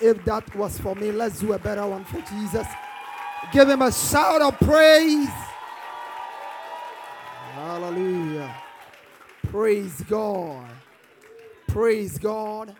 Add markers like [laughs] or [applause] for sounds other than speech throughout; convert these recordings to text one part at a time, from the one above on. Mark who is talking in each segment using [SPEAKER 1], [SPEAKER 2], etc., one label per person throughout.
[SPEAKER 1] If that was for me, let's do a better one for Jesus. Give him a shout of praise. Hallelujah. Praise God. Praise God.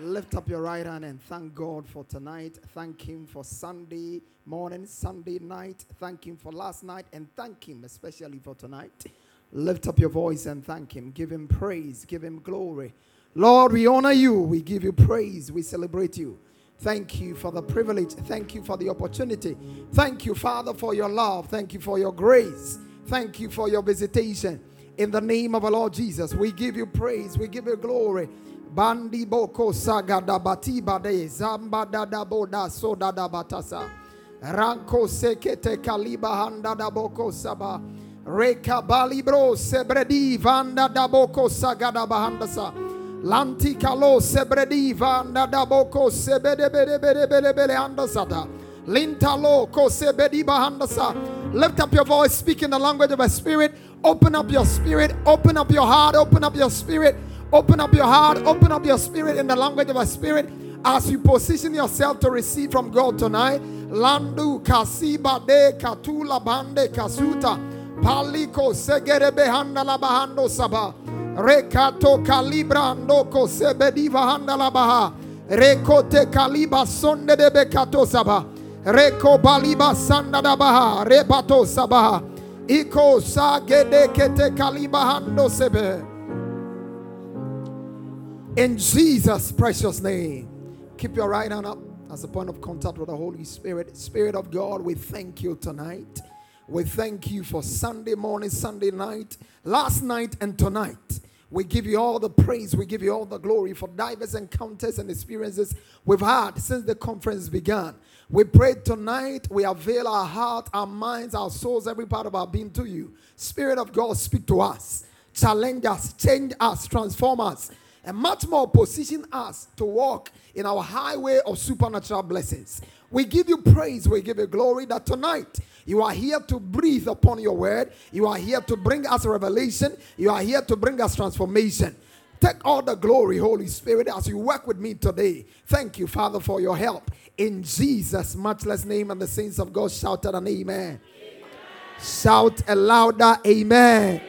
[SPEAKER 1] Lift up your right hand and thank God for tonight. Thank Him for Sunday morning, Sunday night. Thank Him for last night and thank Him especially for tonight. Lift up your voice and thank Him. Give Him praise. Give Him glory. Lord, we honor you. We give you praise. We celebrate you. Thank you for the privilege. Thank you for the opportunity. Thank you, Father, for your love. Thank you for your grace. Thank you for your visitation. In the name of our Lord Jesus, we give you praise. We give you glory. Bandi boko saga da bati bade zamba da da boda soda da batasa. Ranko sekete kaliba handa da boko saba. Reka balibro sebredi vanda da boko saga da bahandasa. Lanti kalo sebredi vanda da boko sebede bede bede bede bede handasata. Lintalo ko sebedi bahandasa. Lift up your voice, speak in the language of a spirit. Open up your spirit, open up your heart, open up your spirit. Open up your heart, open up your spirit in the language of a spirit as you position yourself to receive from God tonight. Landu kasiba de katula bande kasuta paliko segere behanda la bahando saba rekato kalibrando ko sebediva handa la baha rekote kaliba sonde de bekato saba reko baliba sanda da baha rebato sabaha iko sagede kete kaliba hando sebe in Jesus' precious name. Keep your right hand up as a point of contact with the Holy Spirit. Spirit of God, we thank you tonight. We thank you for Sunday morning, Sunday night, last night, and tonight. We give you all the praise, we give you all the glory for diverse encounters and experiences we've had since the conference began. We pray tonight, we avail our heart, our minds, our souls, every part of our being to you. Spirit of God, speak to us, challenge us, change us, transform us and much more position us to walk in our highway of supernatural blessings. We give you praise, we give you glory that tonight you are here to breathe upon your word, you are here to bring us revelation, you are here to bring us transformation. Take all the glory, Holy Spirit, as you work with me today. Thank you, Father, for your help. In Jesus' matchless name, and the saints of God shouted an amen. amen. Shout a louder amen. amen.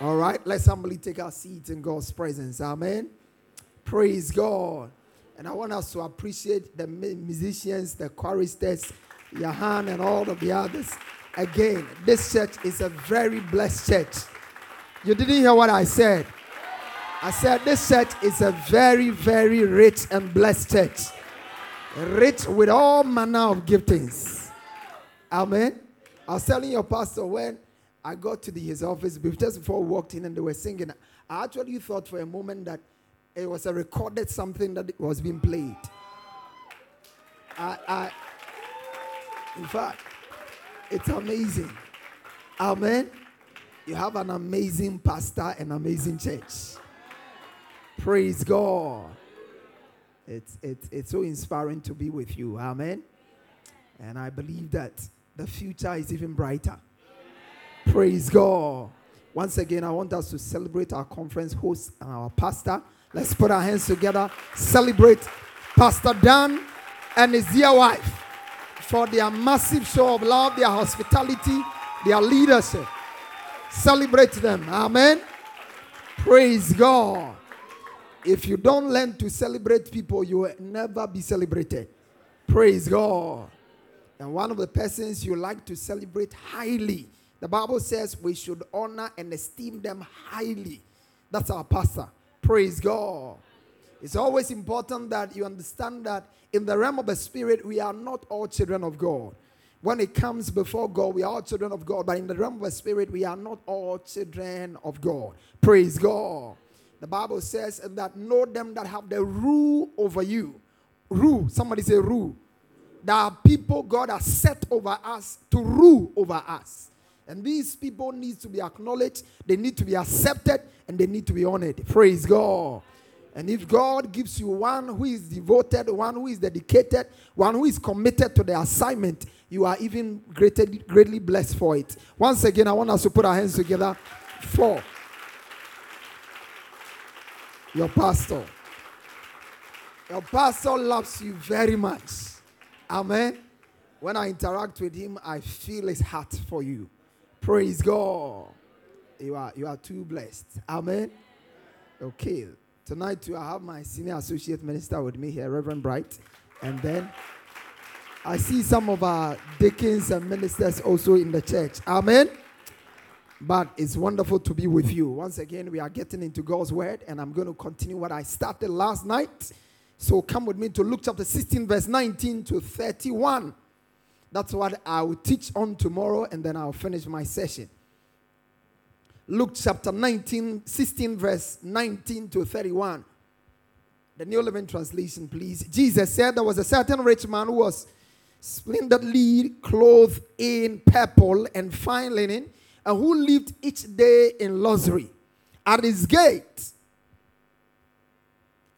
[SPEAKER 1] All right, let's humbly take our seats in God's presence. Amen. Praise God. And I want us to appreciate the musicians, the choristers, Yahan, and all of the others. Again, this church is a very blessed church. You didn't hear what I said. I said this church is a very, very rich and blessed church. Rich with all manner of giftings. Amen. I was telling your pastor when I got to the, his office just before I walked in and they were singing. I actually thought for a moment that it was a recorded something that was being played. I, I, in fact, it's amazing. Amen. You have an amazing pastor and amazing church. Praise God. It's, it's, it's so inspiring to be with you. Amen. And I believe that the future is even brighter. Praise God. Once again, I want us to celebrate our conference host and our pastor. Let's put our hands together. Celebrate Pastor Dan and his dear wife for their massive show of love, their hospitality, their leadership. Celebrate them. Amen. Praise God. If you don't learn to celebrate people, you will never be celebrated. Praise God. And one of the persons you like to celebrate highly the Bible says we should honor and esteem them highly. That's our pastor. Praise God. It's always important that you understand that in the realm of the spirit, we are not all children of God. When it comes before God, we are all children of God. But in the realm of the spirit, we are not all children of God. Praise God. The Bible says that know them that have the rule over you. Rule. Somebody say rule. There are people God has set over us to rule over us. And these people need to be acknowledged, they need to be accepted, and they need to be honored. Praise God. And if God gives you one who is devoted, one who is dedicated, one who is committed to the assignment, you are even greatly, greatly blessed for it. Once again, I want us to put our hands together for your pastor. Your pastor loves you very much. Amen. When I interact with him, I feel his heart for you. Praise God. You are you are too blessed. Amen. Okay. Tonight too, I have my senior associate minister with me here, Reverend Bright. And then I see some of our deacons and ministers also in the church. Amen. But it's wonderful to be with you. Once again, we are getting into God's word, and I'm going to continue what I started last night. So come with me to Luke chapter 16, verse 19 to 31. That's what I will teach on tomorrow, and then I'll finish my session. Luke chapter 19, 16, verse 19 to 31. The New Living Translation, please. Jesus said there was a certain rich man who was splendidly clothed in purple and fine linen, and who lived each day in luxury. At his gate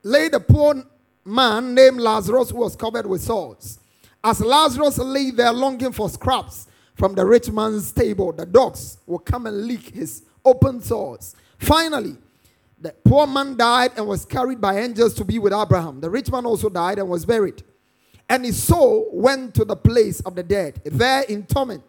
[SPEAKER 1] lay the poor man named Lazarus who was covered with sores. As Lazarus lay there longing for scraps from the rich man's table, the dogs will come and lick his open sores. Finally, the poor man died and was carried by angels to be with Abraham. The rich man also died and was buried. And his soul went to the place of the dead, there in torment.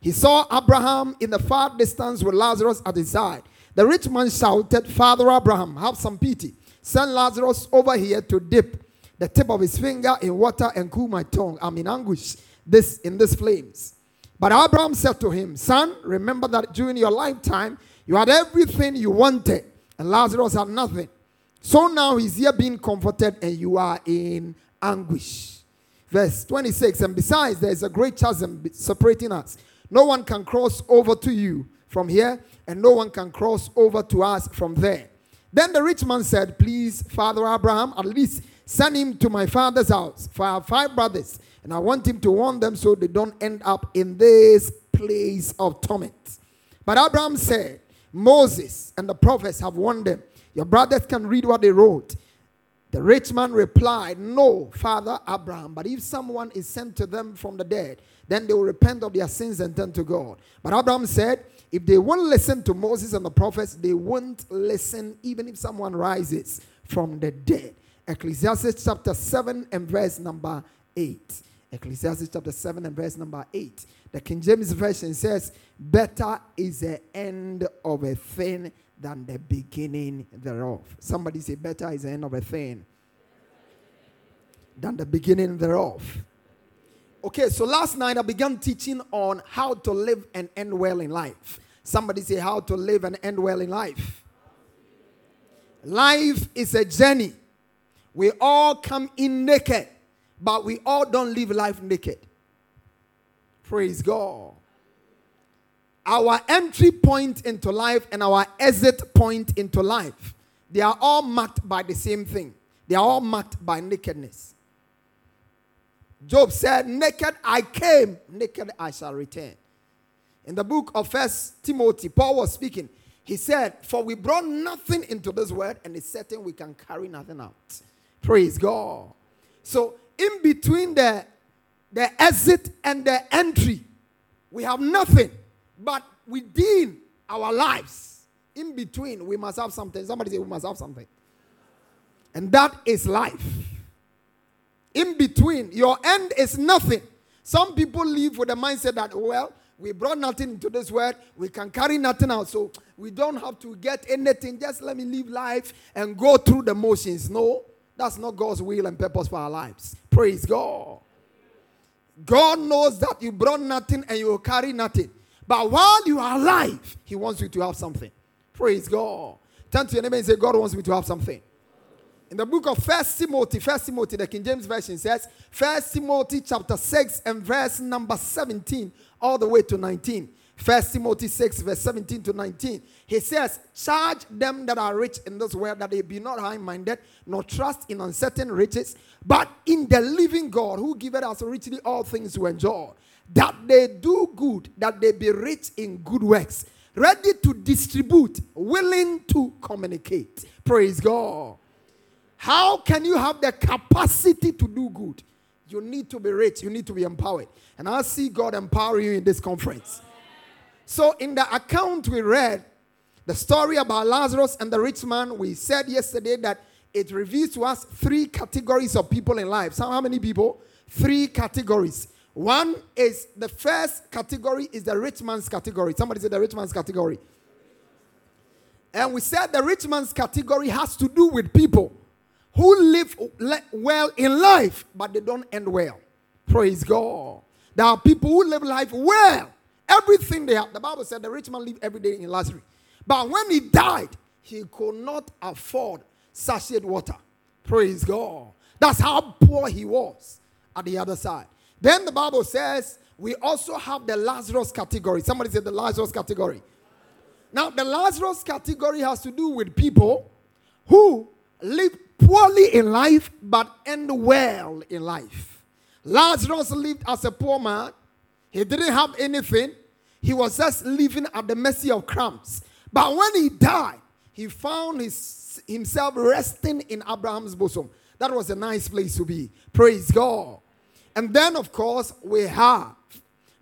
[SPEAKER 1] He saw Abraham in the far distance with Lazarus at his side. The rich man shouted, Father Abraham, have some pity. Send Lazarus over here to dip the tip of his finger in water and cool my tongue. I'm in anguish this in these flames. But Abraham said to him, Son, remember that during your lifetime you had everything you wanted, and Lazarus had nothing. So now he's here being comforted, and you are in anguish. Verse 26 And besides, there is a great chasm separating us. No one can cross over to you from here, and no one can cross over to us from there. Then the rich man said, Please, Father Abraham, at least send him to my father's house, for I have five brothers, and I want him to warn them so they don't end up in this place of torment. But Abraham said, Moses and the prophets have warned them. Your brothers can read what they wrote. The rich man replied, No, Father Abraham, but if someone is sent to them from the dead, then they will repent of their sins and turn to God. But Abraham said, if they won't listen to Moses and the prophets, they won't listen even if someone rises from the dead. Ecclesiastes chapter 7 and verse number 8. Ecclesiastes chapter 7 and verse number 8. The King James Version says, Better is the end of a thing than the beginning thereof. Somebody say, Better is the end of a thing than the beginning thereof. Okay, so last night I began teaching on how to live and end well in life. Somebody say, How to live and end well in life. Life is a journey. We all come in naked, but we all don't live life naked. Praise God. Our entry point into life and our exit point into life, they are all marked by the same thing. They are all marked by nakedness. Job said, Naked I came, naked I shall return. In the book of First Timothy, Paul was speaking. He said, For we brought nothing into this world, and it's certain we can carry nothing out. Praise God. So, in between the, the exit and the entry, we have nothing. But within our lives, in between, we must have something. Somebody say, We must have something. And that is life in between. Your end is nothing. Some people live with the mindset that, well, we brought nothing into this world, we can carry nothing out, so we don't have to get anything. Just let me live life and go through the motions. No, that's not God's will and purpose for our lives. Praise God. God knows that you brought nothing and you will carry nothing. But while you are alive, He wants you to have something. Praise God. Turn to your neighbor and say, God wants me to have something. In the book of First Timothy, First Timothy, the King James Version says, First Timothy chapter 6 and verse number 17 all the way to 19. First Timothy 6, verse 17 to 19. He says, Charge them that are rich in this world that they be not high minded, nor trust in uncertain riches, but in the living God who giveth us richly all things to enjoy. That they do good, that they be rich in good works, ready to distribute, willing to communicate. Praise God. How can you have the capacity to do good? You need to be rich, you need to be empowered. And I see God empower you in this conference. So, in the account we read, the story about Lazarus and the rich man, we said yesterday that it reveals to us three categories of people in life. So, how many people? Three categories. One is the first category is the rich man's category. Somebody said the rich man's category. And we said the rich man's category has to do with people who live well in life, but they don't end well. Praise God. There are people who live life well. Everything they have. The Bible said the rich man lived every day in luxury. But when he died, he could not afford sachet water. Praise God. That's how poor he was at the other side. Then the Bible says we also have the Lazarus category. Somebody said the Lazarus category. Now, the Lazarus category has to do with people who live poorly in life but end well in life. Lazarus lived as a poor man. He didn't have anything. He was just living at the mercy of crumbs. But when he died, he found his, himself resting in Abraham's bosom. That was a nice place to be. Praise God. And then, of course, we have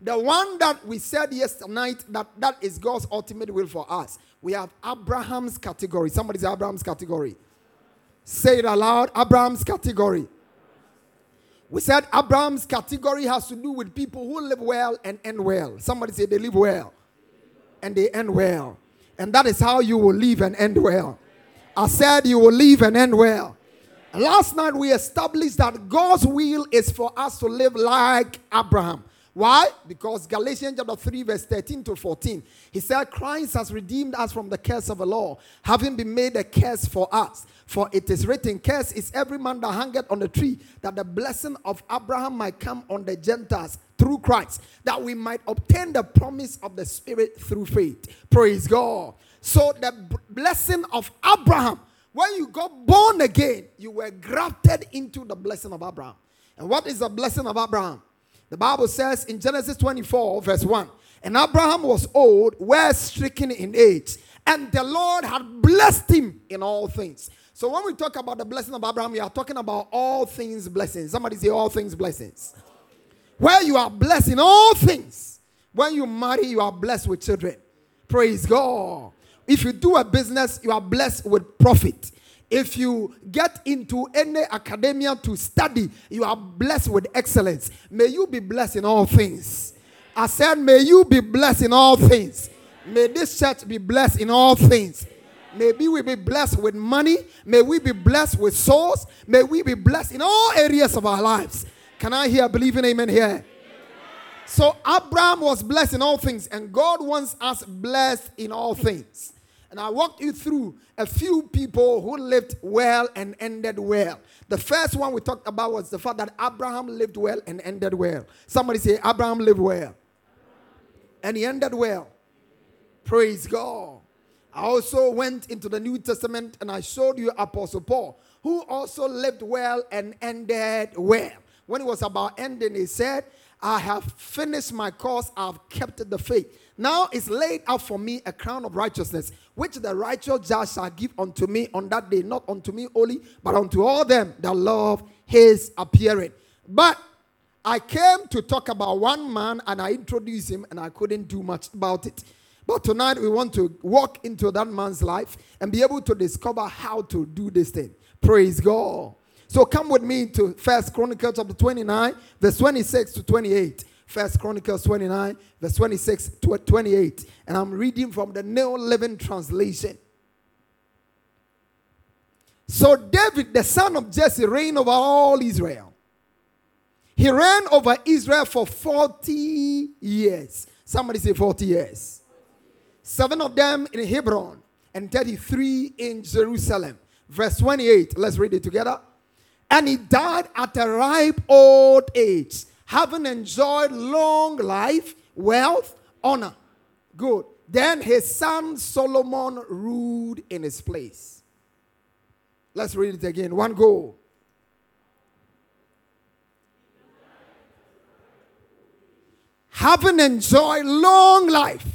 [SPEAKER 1] the one that we said yesterday night that that is God's ultimate will for us. We have Abraham's category. Somebody say Abraham's category. Say it aloud. Abraham's category. We said Abraham's category has to do with people who live well and end well. Somebody say they live well and they end well. And that is how you will live and end well. I said you will live and end well. Last night we established that God's will is for us to live like Abraham. Why? Because Galatians chapter 3, verse 13 to 14, he said, Christ has redeemed us from the curse of the law, having been made a curse for us. For it is written, Curse is every man that hangeth on the tree, that the blessing of Abraham might come on the Gentiles through Christ, that we might obtain the promise of the Spirit through faith. Praise God. So the blessing of Abraham, when you got born again, you were grafted into the blessing of Abraham. And what is the blessing of Abraham? The Bible says in Genesis 24, verse 1 And Abraham was old, well stricken in age, and the Lord had blessed him in all things. So when we talk about the blessing of Abraham, we are talking about all things blessings. Somebody say all things blessings. Where you are blessed in all things. When you marry, you are blessed with children. Praise God. If you do a business, you are blessed with profit. If you get into any academia to study, you are blessed with excellence. May you be blessed in all things. I said, May you be blessed in all things. May this church be blessed in all things. Maybe we be blessed with money. May we be blessed with souls. May we be blessed in all areas of our lives. Can I hear believing amen here? So Abraham was blessed in all things, and God wants us blessed in all things. And I walked you through a few people who lived well and ended well. The first one we talked about was the fact that Abraham lived well and ended well. Somebody say, Abraham lived well. And he ended well. Praise God. I also went into the New Testament and I showed you Apostle Paul, who also lived well and ended well. When it was about ending, he said, I have finished my course, I've kept the faith. Now is laid out for me a crown of righteousness, which the righteous judge shall give unto me on that day, not unto me only, but unto all them that love his appearing. But I came to talk about one man and I introduced him and I couldn't do much about it. But tonight we want to walk into that man's life and be able to discover how to do this thing. Praise God. So come with me to First Chronicles chapter 29, verse 26 to 28. First Chronicles 29, verse 26 to 28. And I'm reading from the New Living Translation. So David, the son of Jesse, reigned over all Israel. He reigned over Israel for 40 years. Somebody say 40 years. Seven of them in Hebron and 33 in Jerusalem. Verse 28. Let's read it together. And he died at a ripe old age having enjoyed long life, wealth, honor. Good. Then his son Solomon ruled in his place. Let's read it again. One go. Having enjoyed long life.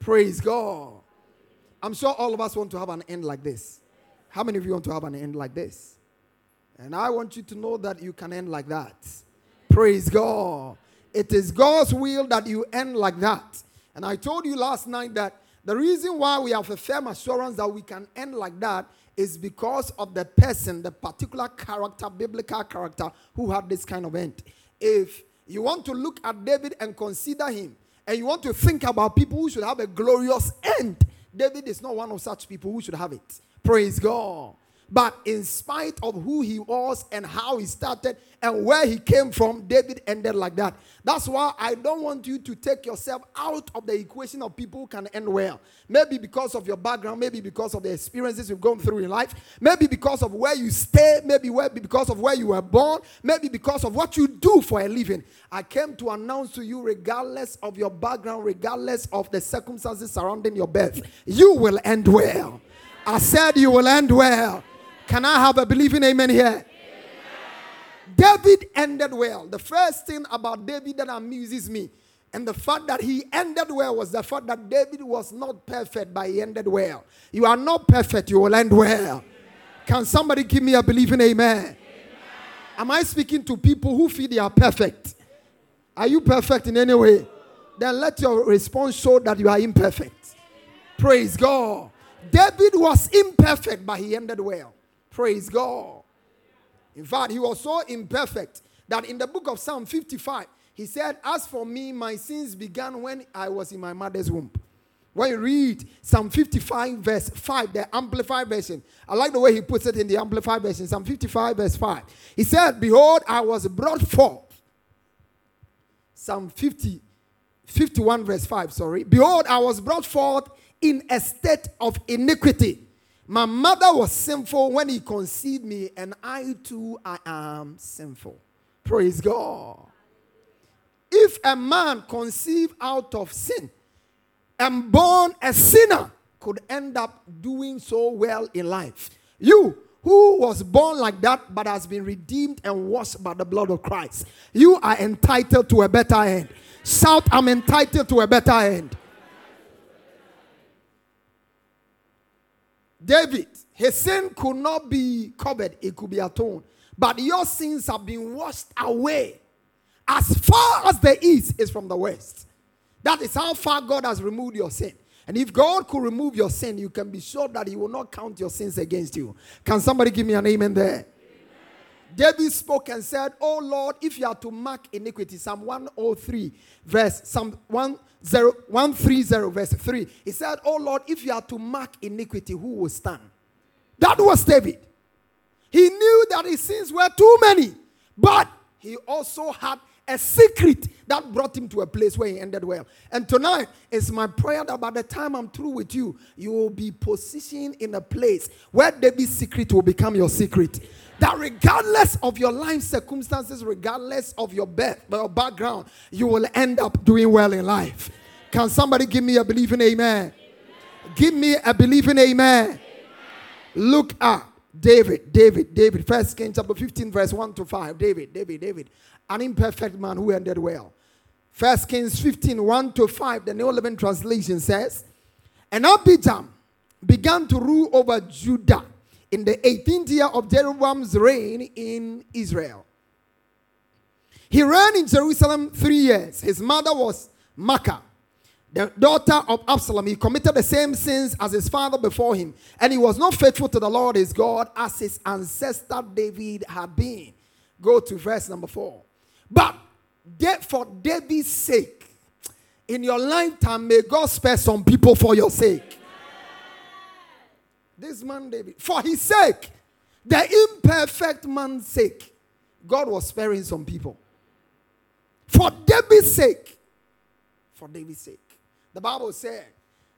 [SPEAKER 1] Praise God. I'm sure all of us want to have an end like this. How many of you want to have an end like this? And I want you to know that you can end like that. Praise God. It is God's will that you end like that. And I told you last night that The reason why we have a firm assurance that we can end like that is because of the person, the particular character, biblical character, who had this kind of end. If you want to look at David and consider him, and you want to think about people who should have a glorious end, David is not one of such people who should have it. Praise God. But in spite of who he was and how he started and where he came from, David ended like that. That's why I don't want you to take yourself out of the equation of people who can end well. Maybe because of your background, maybe because of the experiences you've gone through in life, maybe because of where you stay, maybe because of where you were born, maybe because of what you do for a living. I came to announce to you, regardless of your background, regardless of the circumstances surrounding your birth, you will end well. I said you will end well. Can I have a believing amen here? Amen. David ended well. The first thing about David that amuses me and the fact that he ended well was the fact that David was not perfect, but he ended well. You are not perfect, you will end well. Amen. Can somebody give me a believing amen? amen? Am I speaking to people who feel they are perfect? Are you perfect in any way? Then let your response show that you are imperfect. Praise God. David was imperfect, but he ended well. Praise God. In fact, he was so imperfect that in the book of Psalm 55, he said, As for me, my sins began when I was in my mother's womb. When you read Psalm 55, verse 5, the Amplified Version, I like the way he puts it in the Amplified Version, Psalm 55, verse 5. He said, Behold, I was brought forth. Psalm 50, 51, verse 5, sorry. Behold, I was brought forth in a state of iniquity. My mother was sinful when he conceived me, and I too I am sinful. Praise God. If a man conceived out of sin and born a sinner could end up doing so well in life, you who was born like that but has been redeemed and washed by the blood of Christ, you are entitled to a better end. Shout, I'm entitled to a better end. David, his sin could not be covered, it could be atoned. But your sins have been washed away as far as the east is from the west. That is how far God has removed your sin. And if God could remove your sin, you can be sure that He will not count your sins against you. Can somebody give me an amen there? David spoke and said, Oh Lord, if you are to mark iniquity, Psalm 103, verse Psalm 1 130, verse 3. He said, Oh Lord, if you are to mark iniquity, who will stand? That was David. He knew that his sins were too many, but he also had a secret that brought him to a place where he ended well. And tonight is my prayer that by the time I'm through with you, you will be positioned in a place where David's secret will become your secret that regardless of your life circumstances, regardless of your birth, your background, you will end up doing well in life. Can somebody give me a believing amen? amen. Give me a believing amen. amen. Look at David, David, David. First Kings chapter 15, verse 1 to 5. David, David, David. An imperfect man who ended well. First Kings 15, 1 to 5. The New Living Translation says, And Abijam began to rule over Judah in the 18th year of Jeroboam's reign in Israel. He reigned in Jerusalem three years. His mother was Maacah, the daughter of Absalom. He committed the same sins as his father before him, and he was not faithful to the Lord his God as his ancestor David had been. Go to verse number four. But for David's sake, in your lifetime, may God spare some people for your sake. This man David, for his sake, the imperfect man's sake, God was sparing some people. For David's sake, for David's sake. The Bible said,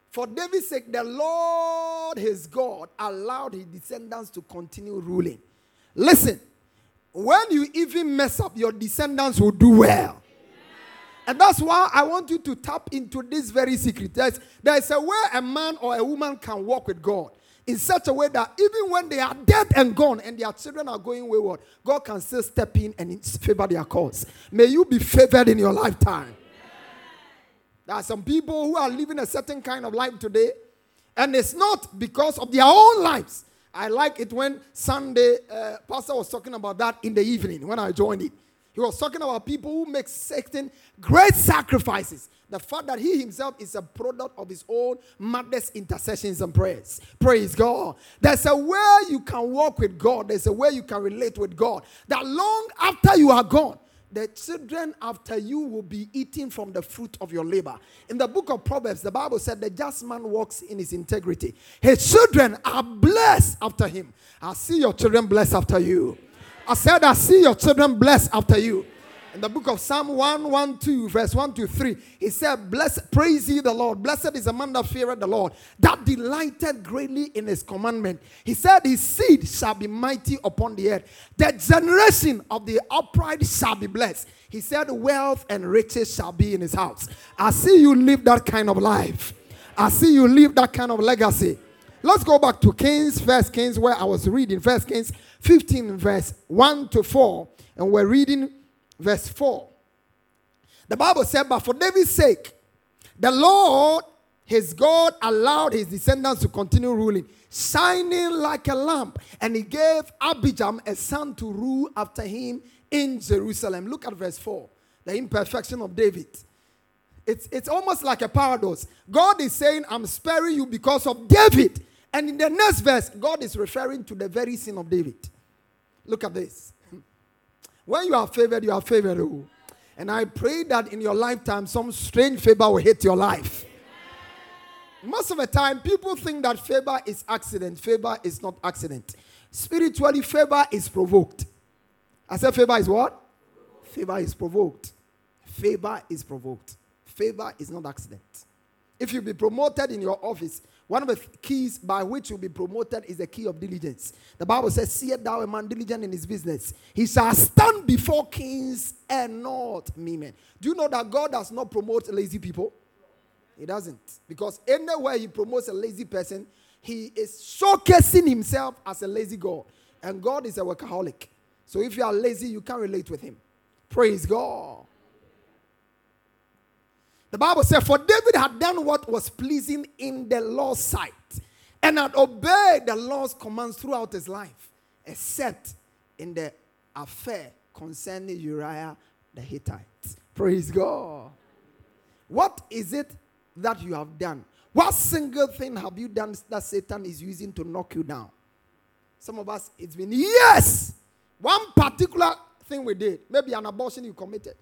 [SPEAKER 1] for David's sake, the Lord his God allowed his descendants to continue ruling. Listen, when you even mess up, your descendants will do well. And that's why I want you to tap into this very secret. There's, there's a way a man or a woman can walk with God in such a way that even when they are dead and gone and their children are going wayward, God can still step in and favor their cause. May you be favored in your lifetime. There are some people who are living a certain kind of life today, and it's not because of their own lives. I like it when Sunday, uh, Pastor was talking about that in the evening when I joined it. He was talking about people who make certain great sacrifices. The fact that he himself is a product of his own mother's intercessions and prayers. Praise God. There's a way you can walk with God, there's a way you can relate with God. That long after you are gone, the children after you will be eating from the fruit of your labor. In the book of Proverbs, the Bible said, The just man walks in his integrity. His children are blessed after him. I see your children blessed after you. I said, I see your children blessed after you. In the book of Psalm 112, verse 1 to 3, he said, Blessed, praise ye the Lord. Blessed is the man that feareth the Lord, that delighted greatly in his commandment. He said, His seed shall be mighty upon the earth. The generation of the upright shall be blessed. He said, Wealth and riches shall be in his house. I see you live that kind of life. I see you live that kind of legacy. Let's go back to Kings, First Kings, where I was reading. First Kings 15, verse 1 to 4, and we're reading verse 4. The Bible said, But for David's sake, the Lord, his God, allowed his descendants to continue ruling, shining like a lamp, and he gave Abijam a son to rule after him in Jerusalem. Look at verse 4, the imperfection of David. It's, it's almost like a paradox. God is saying, I'm sparing you because of David. And in the next verse, God is referring to the very sin of David. Look at this. When you are favored, you are favored. Oh. And I pray that in your lifetime, some strange favor will hit your life. Most of the time, people think that favor is accident. Favor is not accident. Spiritually, favor is provoked. I said, favor is what? Favor is provoked. Favor is provoked. Favor is not accident. If you be promoted in your office, one of the keys by which you'll be promoted is the key of diligence. The Bible says, See thou a man diligent in his business? He shall stand before kings and not men. Do you know that God does not promote lazy people? He doesn't. Because anywhere he promotes a lazy person, he is showcasing himself as a lazy God. And God is a workaholic. So if you are lazy, you can't relate with him. Praise God. The Bible said, For David had done what was pleasing in the Lord's sight and had obeyed the Lord's commands throughout his life, except in the affair concerning Uriah the Hittite. Praise God. What is it that you have done? What single thing have you done that Satan is using to knock you down? Some of us, it's been years. One particular thing we did, maybe an abortion you committed,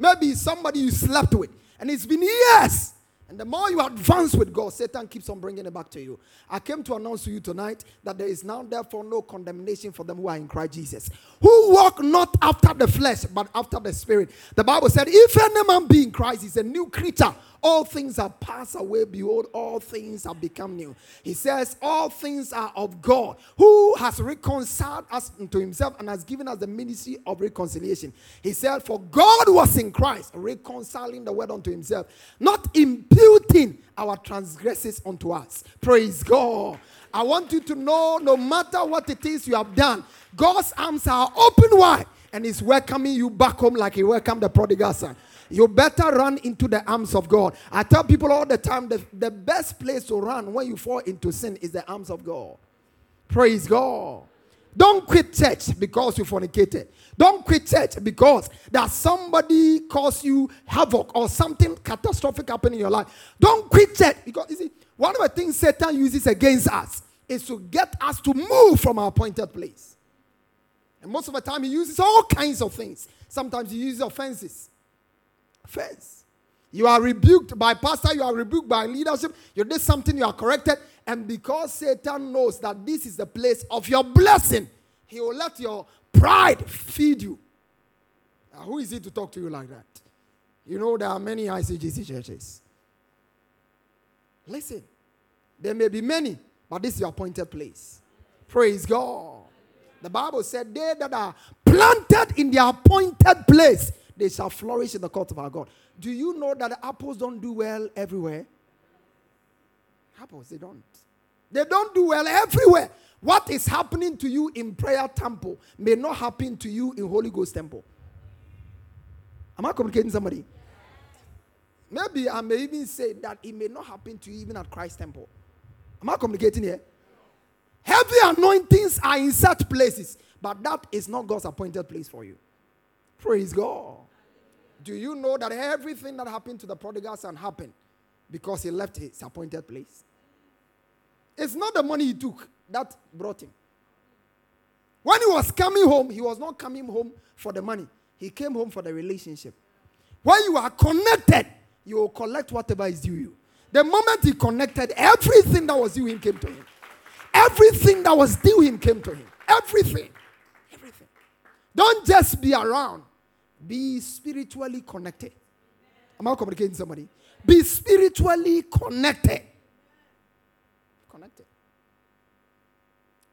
[SPEAKER 1] maybe somebody you slept with, and it's been years. And the more you advance with God, Satan keeps on bringing it back to you. I came to announce to you tonight that there is now, therefore, no condemnation for them who are in Christ Jesus, who walk not after the flesh, but after the Spirit. The Bible said, If any man be in Christ, he's a new creature. All things are passed away. Behold, all things have become new. He says, All things are of God, who has reconciled us unto himself and has given us the ministry of reconciliation. He said, For God was in Christ, reconciling the world unto himself, not imputing our transgressions unto us. Praise God. I want you to know no matter what it is you have done, God's arms are open wide and He's welcoming you back home like He welcomed the prodigal son you better run into the arms of God. I tell people all the time that the best place to run when you fall into sin is the arms of God. Praise God. Don't quit church because you fornicated. Don't quit church because that somebody caused you havoc or something catastrophic happened in your life. Don't quit church because you see, one of the things Satan uses against us is to get us to move from our appointed place. And most of the time, he uses all kinds of things. Sometimes he uses offenses first. You are rebuked by pastor, you are rebuked by leadership, you did something, you are corrected. And because Satan knows that this is the place of your blessing, he will let your pride feed you. Now, who is he to talk to you like that? You know, there are many ICGC churches. Listen, there may be many, but this is your appointed place. Praise God. The Bible said, They that are planted in their appointed place, they shall flourish in the court of our God. Do you know that apples don't do well everywhere? Apples, they don't. They don't do well everywhere. What is happening to you in prayer temple may not happen to you in Holy Ghost temple. Am I communicating somebody? Maybe I may even say that it may not happen to you even at Christ temple. Am I communicating here? Heavy anointings are in such places, but that is not God's appointed place for you. Praise God. Do you know that everything that happened to the prodigal son happened because he left his appointed place? It's not the money he took that brought him. When he was coming home, he was not coming home for the money, he came home for the relationship. When you are connected, you will collect whatever is due you. The moment he connected, everything that was due him came to him. Everything that was due him came to him. Everything. Everything. Don't just be around, be spiritually connected. Am I communicating somebody? Be spiritually connected. Connected.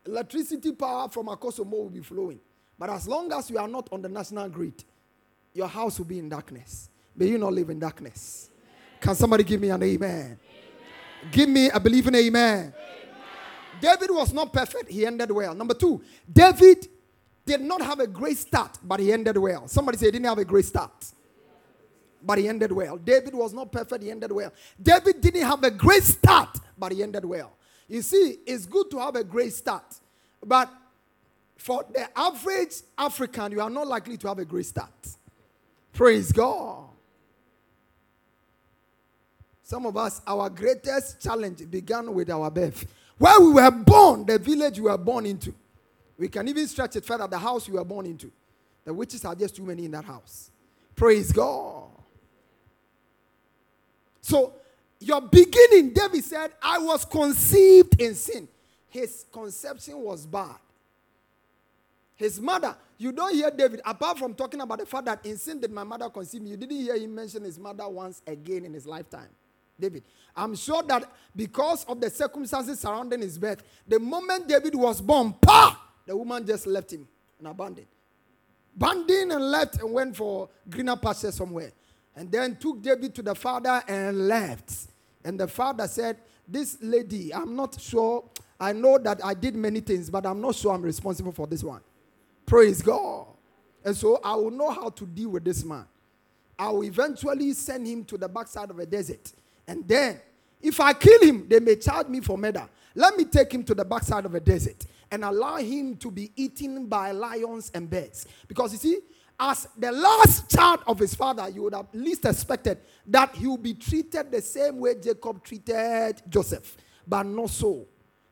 [SPEAKER 1] Electricity power from Akosombo will be flowing. But as long as you are not on the national grid, your house will be in darkness. May you not live in darkness. Can somebody give me an amen? amen. Give me a believing amen. amen. David was not perfect, he ended well. Number two, David did not have a great start, but he ended well. Somebody say he didn't have a great start, but he ended well. David was not perfect, he ended well. David didn't have a great start, but he ended well. You see, it's good to have a great start, but for the average African, you are not likely to have a great start. Praise God. Some of us, our greatest challenge began with our birth. Where we were born, the village we were born into. We can even stretch it further, the house you were born into. The witches are just too many in that house. Praise God. So, your beginning, David said, I was conceived in sin. His conception was bad. His mother, you don't hear David, apart from talking about the fact that in sin did my mother conceive me, you didn't hear him mention his mother once again in his lifetime. David. I'm sure that because of the circumstances surrounding his birth, the moment David was born, pa, the woman just left him and abandoned. Abandoned and left and went for greener pastures somewhere. And then took David to the father and left. And the father said, This lady, I'm not sure. I know that I did many things, but I'm not sure I'm responsible for this one. Praise God. And so I will know how to deal with this man. I will eventually send him to the backside of a desert and then, if I kill him, they may charge me for murder. Let me take him to the backside of a desert and allow him to be eaten by lions and bears. Because you see, as the last child of his father, you would have least expected that he would be treated the same way Jacob treated Joseph, but not so.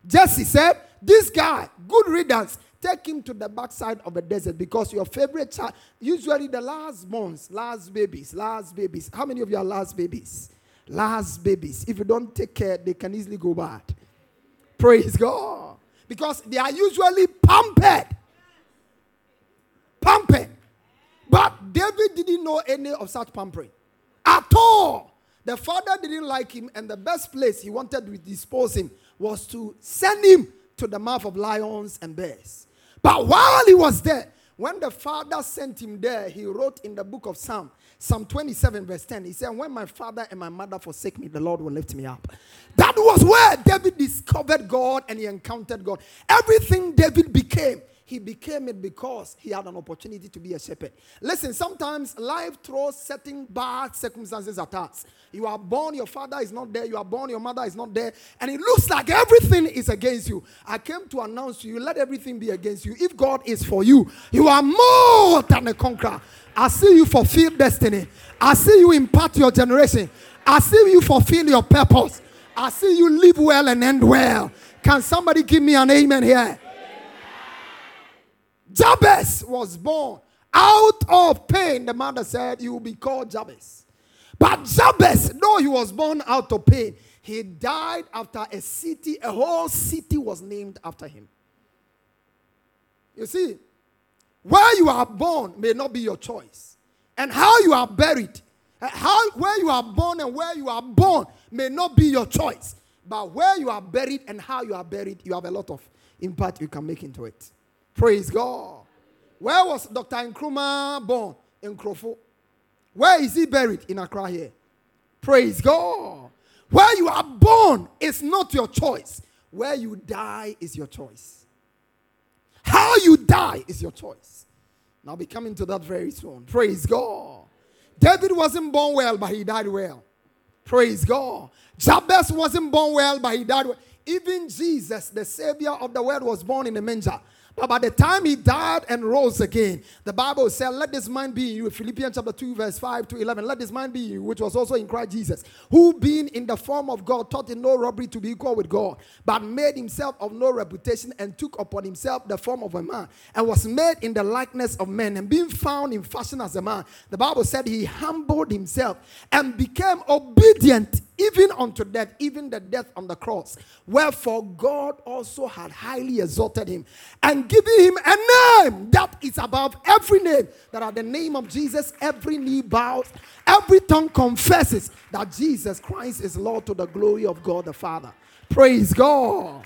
[SPEAKER 1] Jesse said, This guy, good riddance, take him to the backside of the desert because your favorite child, usually the last ones, last babies, last babies. How many of you are last babies? last babies. If you don't take care, they can easily go bad. Praise God. Because they are usually pampered. Pampered. But David didn't know any of such pampering at all. The father didn't like him, and the best place he wanted to dispose him was to send him to the mouth of lions and bears. But while he was there, when the father sent him there, he wrote in the book of Psalm Psalm 27, verse 10, he said, When my father and my mother forsake me, the Lord will lift me up. That was where David discovered God and he encountered God. Everything David became, he became it because he had an opportunity to be a shepherd. Listen, sometimes life throws certain bad circumstances at us. You are born, your father is not there. You are born, your mother is not there. And it looks like everything is against you. I came to announce to you, let everything be against you. If God is for you, you are more than a conqueror. I see you fulfill destiny. I see you impart your generation. I see you fulfill your purpose. I see you live well and end well. Can somebody give me an amen here? Jabez was born out of pain. The mother said, You will be called Jabez. But Jabez, though he was born out of pain, he died after a city, a whole city was named after him. You see, where you are born may not be your choice. And how you are buried, how, where you are born and where you are born may not be your choice. But where you are buried and how you are buried, you have a lot of impact you can make into it. Praise God. Where was Dr. Nkrumah born? In Nkroful. Where is he buried? In Accra here. Praise God. Where you are born is not your choice. Where you die is your choice. How you die is your choice. And I'll be coming to that very soon. Praise God. David wasn't born well, but he died well. Praise God. Jabez wasn't born well, but he died well. Even Jesus, the Savior of the world, was born in a manger, But by the time he died and rose again, the Bible said, Let this mind be in you. Philippians chapter 2, verse 5 to 11. Let this mind be in you, which was also in Christ Jesus, who being in the form of God, taught in no robbery to be equal with God, but made himself of no reputation and took upon himself the form of a man, and was made in the likeness of men, and being found in fashion as a man. The Bible said he humbled himself and became obedient even unto death, even the death on the cross. Wherefore God also had highly exalted him and given him a name that is above every name, that at the name of Jesus every knee bows, every tongue confesses that Jesus Christ is Lord to the glory of God the Father. Praise God.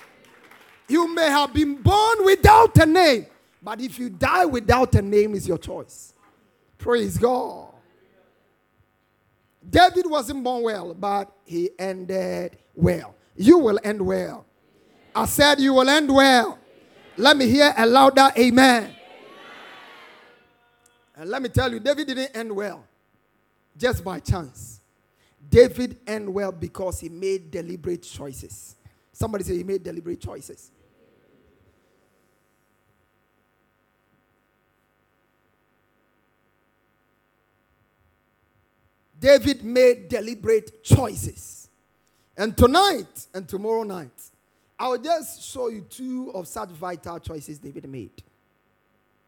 [SPEAKER 1] You may have been born without a name, but if you die without a name, is your choice. Praise God. David wasn't born well, but he ended well. You will end well. I said, You will end well. Let me hear a louder amen. And let me tell you, David didn't end well just by chance. David ended well because he made deliberate choices. Somebody say he made deliberate choices. David made deliberate choices. And tonight and tomorrow night, I'll just show you two of such vital choices David made.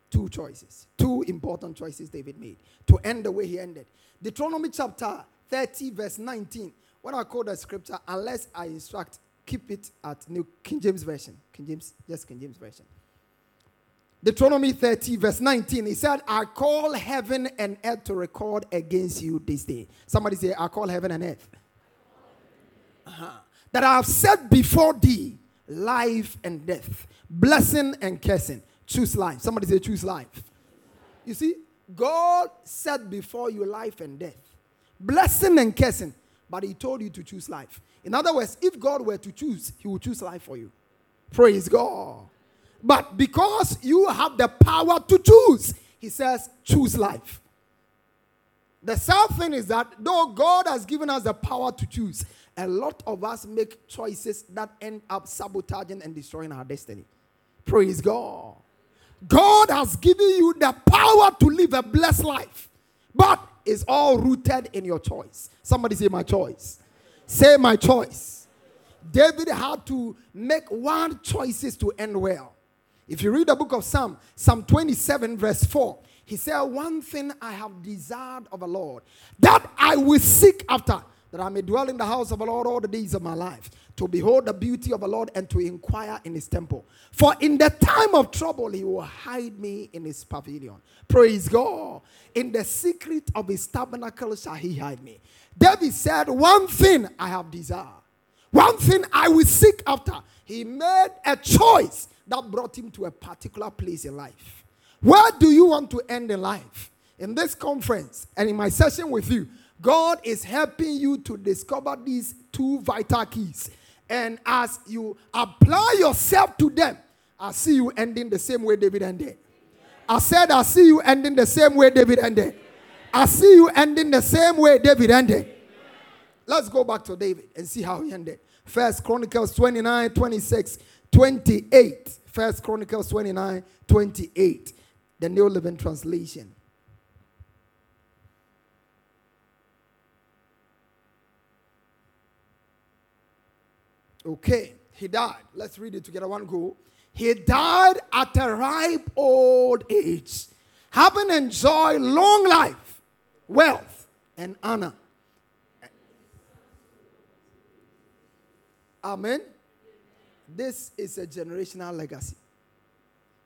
[SPEAKER 1] Two choices, two important choices David made to end the way he ended. Deuteronomy chapter 30, verse 19. When I quote the scripture, unless I instruct, keep it at New King James Version. King James, just King James Version. Deuteronomy 30, verse 19, he said, I call heaven and earth to record against you this day. Somebody say, I call heaven and earth. Uh-huh. That I have set before thee life and death, blessing and cursing. Choose life. Somebody say, choose life. You see, God set before you life and death, blessing and cursing, but He told you to choose life. In other words, if God were to choose, He would choose life for you. Praise God. But because you have the power to choose, he says, choose life. The sad thing is that though God has given us the power to choose, a lot of us make choices that end up sabotaging and destroying our destiny. Praise God. God has given you the power to live a blessed life, but it's all rooted in your choice. Somebody say, My choice. Say, My choice. David had to make one choices to end well. If you read the book of Psalm, Psalm 27, verse 4, he said, One thing I have desired of the Lord, that I will seek after, that I may dwell in the house of the Lord all the days of my life, to behold the beauty of the Lord and to inquire in his temple. For in the time of trouble, he will hide me in his pavilion. Praise God. In the secret of his tabernacle shall he hide me. David said, One thing I have desired, one thing I will seek after. He made a choice that brought him to a particular place in life. Where do you want to end in life? In this conference and in my session with you, God is helping you to discover these two vital keys. And as you apply yourself to them, I see you ending the same way David ended. I said, I see you ending the same way David ended. I see you ending the same way David ended. Let's go back to David and see how he ended. First Chronicles 29 26 28. First Chronicles 29 28, the New Living Translation. Okay, he died. Let's read it together. One go. He died at a ripe old age, having enjoyed long life, wealth, and honor. Amen. This is a generational legacy.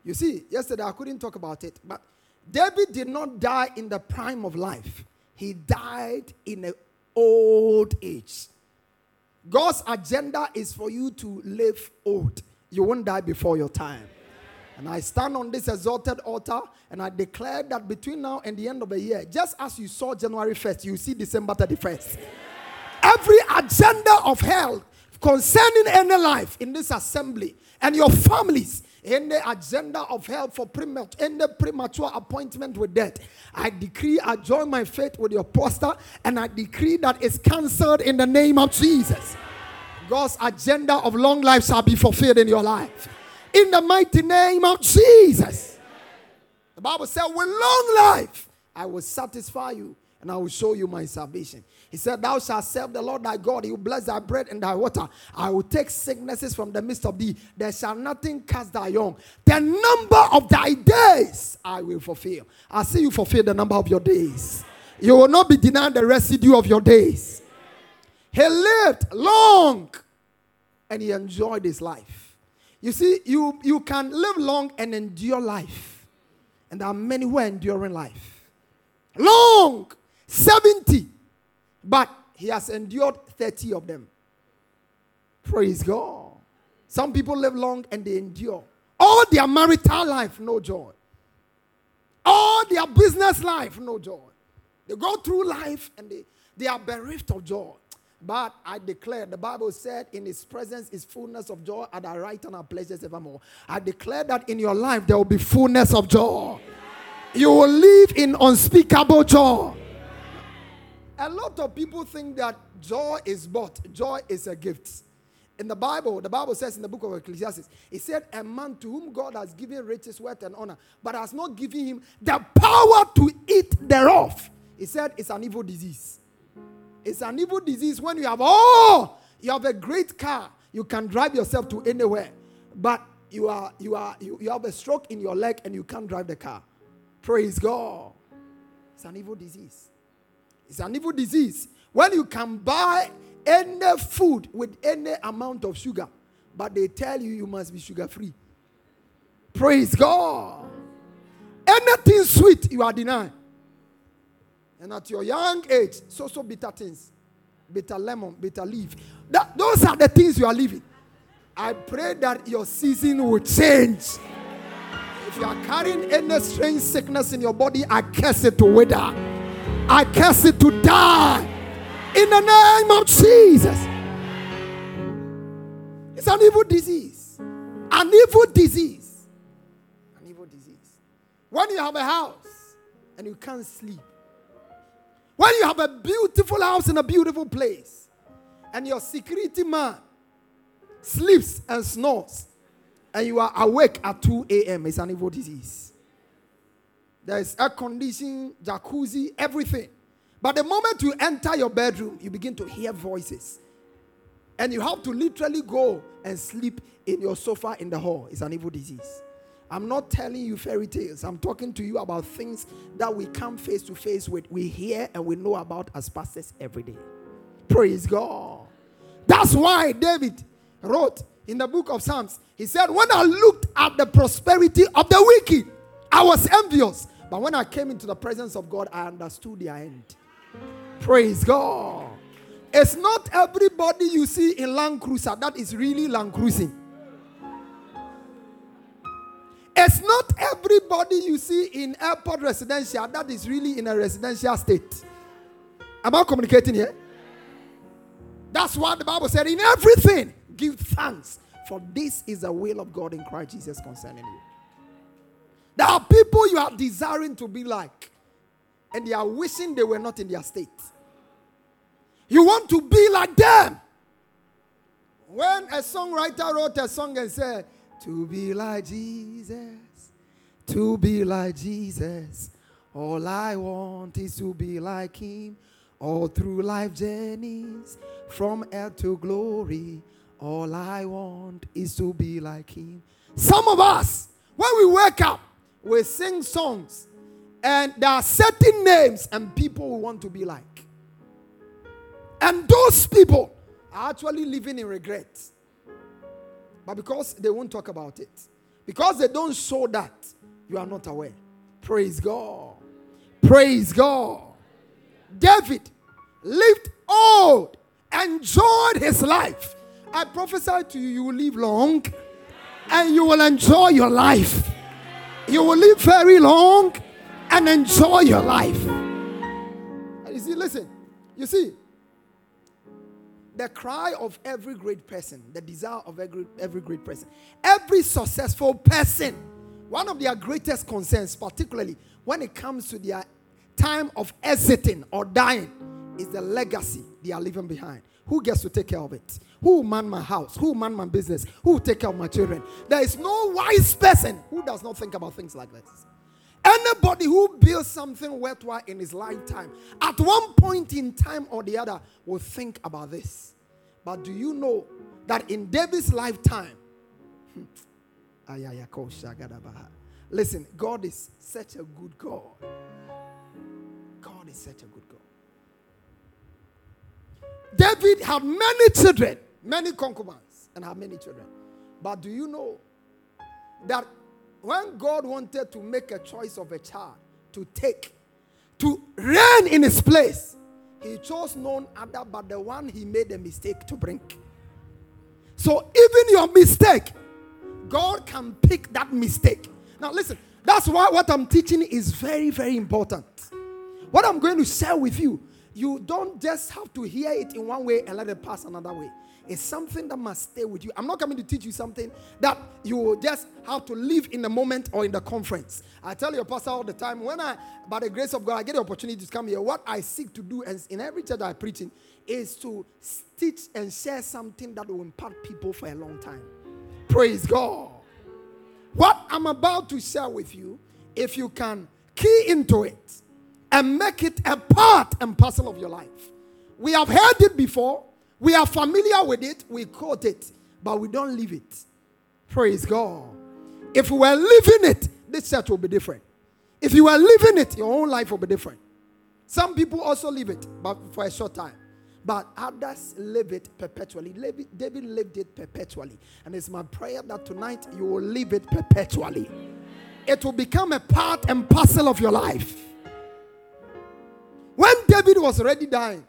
[SPEAKER 1] You see, yesterday I couldn't talk about it, but David did not die in the prime of life, he died in an old age. God's agenda is for you to live old. You won't die before your time. And I stand on this exalted altar and I declare that between now and the end of the year, just as you saw January 1st, you see December 31st. Every agenda of hell concerning any life in this assembly and your families in the agenda of hell for premature, premature appointment with death. I decree, I join my faith with your pastor, and I decree that it's cancelled in the name of Jesus. God's agenda of long life shall be fulfilled in your life. in the mighty name of Jesus. The Bible said, with long life, I will satisfy you and I will show you my salvation. He said, Thou shalt serve the Lord thy God. He will bless thy bread and thy water. I will take sicknesses from the midst of thee. There shall nothing cast thy young. The number of thy days I will fulfill. I see you fulfill the number of your days. You will not be denied the residue of your days. He lived long and he enjoyed his life. You see, you, you can live long and endure life. And there are many who are enduring life. Long, 70, but he has endured 30 of them. Praise God. Some people live long and they endure. All their marital life, no joy. All their business life, no joy. They go through life and they, they are bereft of joy. But I declare, the Bible said, in His presence is fullness of joy, at our right and our pleasures evermore. I declare that in your life there will be fullness of joy. You will live in unspeakable joy. A lot of people think that joy is bought, joy is a gift. In the Bible, the Bible says in the book of Ecclesiastes, it said, A man to whom God has given riches, wealth, and honor, but has not given him the power to eat thereof. He said, It's an evil disease. It's an evil disease when you have, oh, you have a great car, you can drive yourself to anywhere, but you are you are you, you have a stroke in your leg and you can't drive the car. Praise God. It's an evil disease. It's an evil disease. When you can buy any food with any amount of sugar, but they tell you you must be sugar free. Praise God. Anything sweet, you are denied. And at your young age, so so bitter things, bitter lemon, bitter leaf. That, those are the things you are living. I pray that your season will change. If you are carrying any strange sickness in your body, I curse it to wither. I curse it to die. In the name of Jesus. It's an evil disease. An evil disease. An evil disease. When you have a house and you can't sleep, when you have a beautiful house in a beautiful place, and your security man sleeps and snores, and you are awake at 2 a.m., it's an evil disease. There is air conditioning, jacuzzi, everything. But the moment you enter your bedroom, you begin to hear voices. And you have to literally go and sleep in your sofa in the hall. It's an evil disease. I'm not telling you fairy tales. I'm talking to you about things that we come face to face with. We hear and we know about as pastors every day. Praise God. That's why David wrote in the book of Psalms, he said, When I looked at the prosperity of the wicked, I was envious. But when I came into the presence of God, I understood their end. Praise God. It's not everybody you see in Land Cruiser that is really Land Cruising. It's not everybody you see in airport residential that is really in a residential state. Am I communicating here? That's what the Bible said. In everything, give thanks, for this is the will of God in Christ Jesus concerning you. There are people you are desiring to be like, and they are wishing they were not in their state. You want to be like them. When a songwriter wrote a song and said, to be like Jesus, to be like Jesus. All I want is to be like Him. All through life journeys, from earth to glory. All I want is to be like Him. Some of us, when we wake up, we sing songs, and there are certain names and people we want to be like. And those people are actually living in regret. But because they won't talk about it, because they don't show that, you are not aware. Praise God. Praise God. David lived old, enjoyed his life. I prophesy to you, you will live long and you will enjoy your life. You will live very long and enjoy your life. You see, listen, you see, the cry of every great person, the desire of every, every great person, every successful person, one of their greatest concerns, particularly when it comes to their time of exiting or dying, is the legacy they are leaving behind. Who gets to take care of it? Who man my house? Who man my business? Who will take care of my children? There is no wise person who does not think about things like this. Anybody who builds something worthwhile in his lifetime, at one point in time or the other, will think about this. But do you know that in David's lifetime, [laughs] listen, God is such a good God. God is such a good God. David had many children, many concubines, and had many children. But do you know that when God wanted to make a choice of a child to take, to reign in his place, he chose none other but the one he made a mistake to bring. So even your mistake, God can pick that mistake. Now listen, that's why what I'm teaching is very, very important. What I'm going to share with you you don't just have to hear it in one way and let it pass another way. It's something that must stay with you. I'm not coming to teach you something that you just have to live in the moment or in the conference. I tell your pastor all the time, when I, by the grace of God, I get the opportunity to come here, what I seek to do and in every church I preach in is to teach and share something that will impact people for a long time. Praise God. What I'm about to share with you, if you can key into it, and make it a part and parcel of your life. We have heard it before, we are familiar with it, we quote it, but we don't live it. Praise God. If we were living it, this church will be different. If you were living it, your own life will be different. Some people also live it, but for a short time. But others live it perpetually. David lived it perpetually. And it's my prayer that tonight you will live it perpetually. It will become a part and parcel of your life. When David was already dying,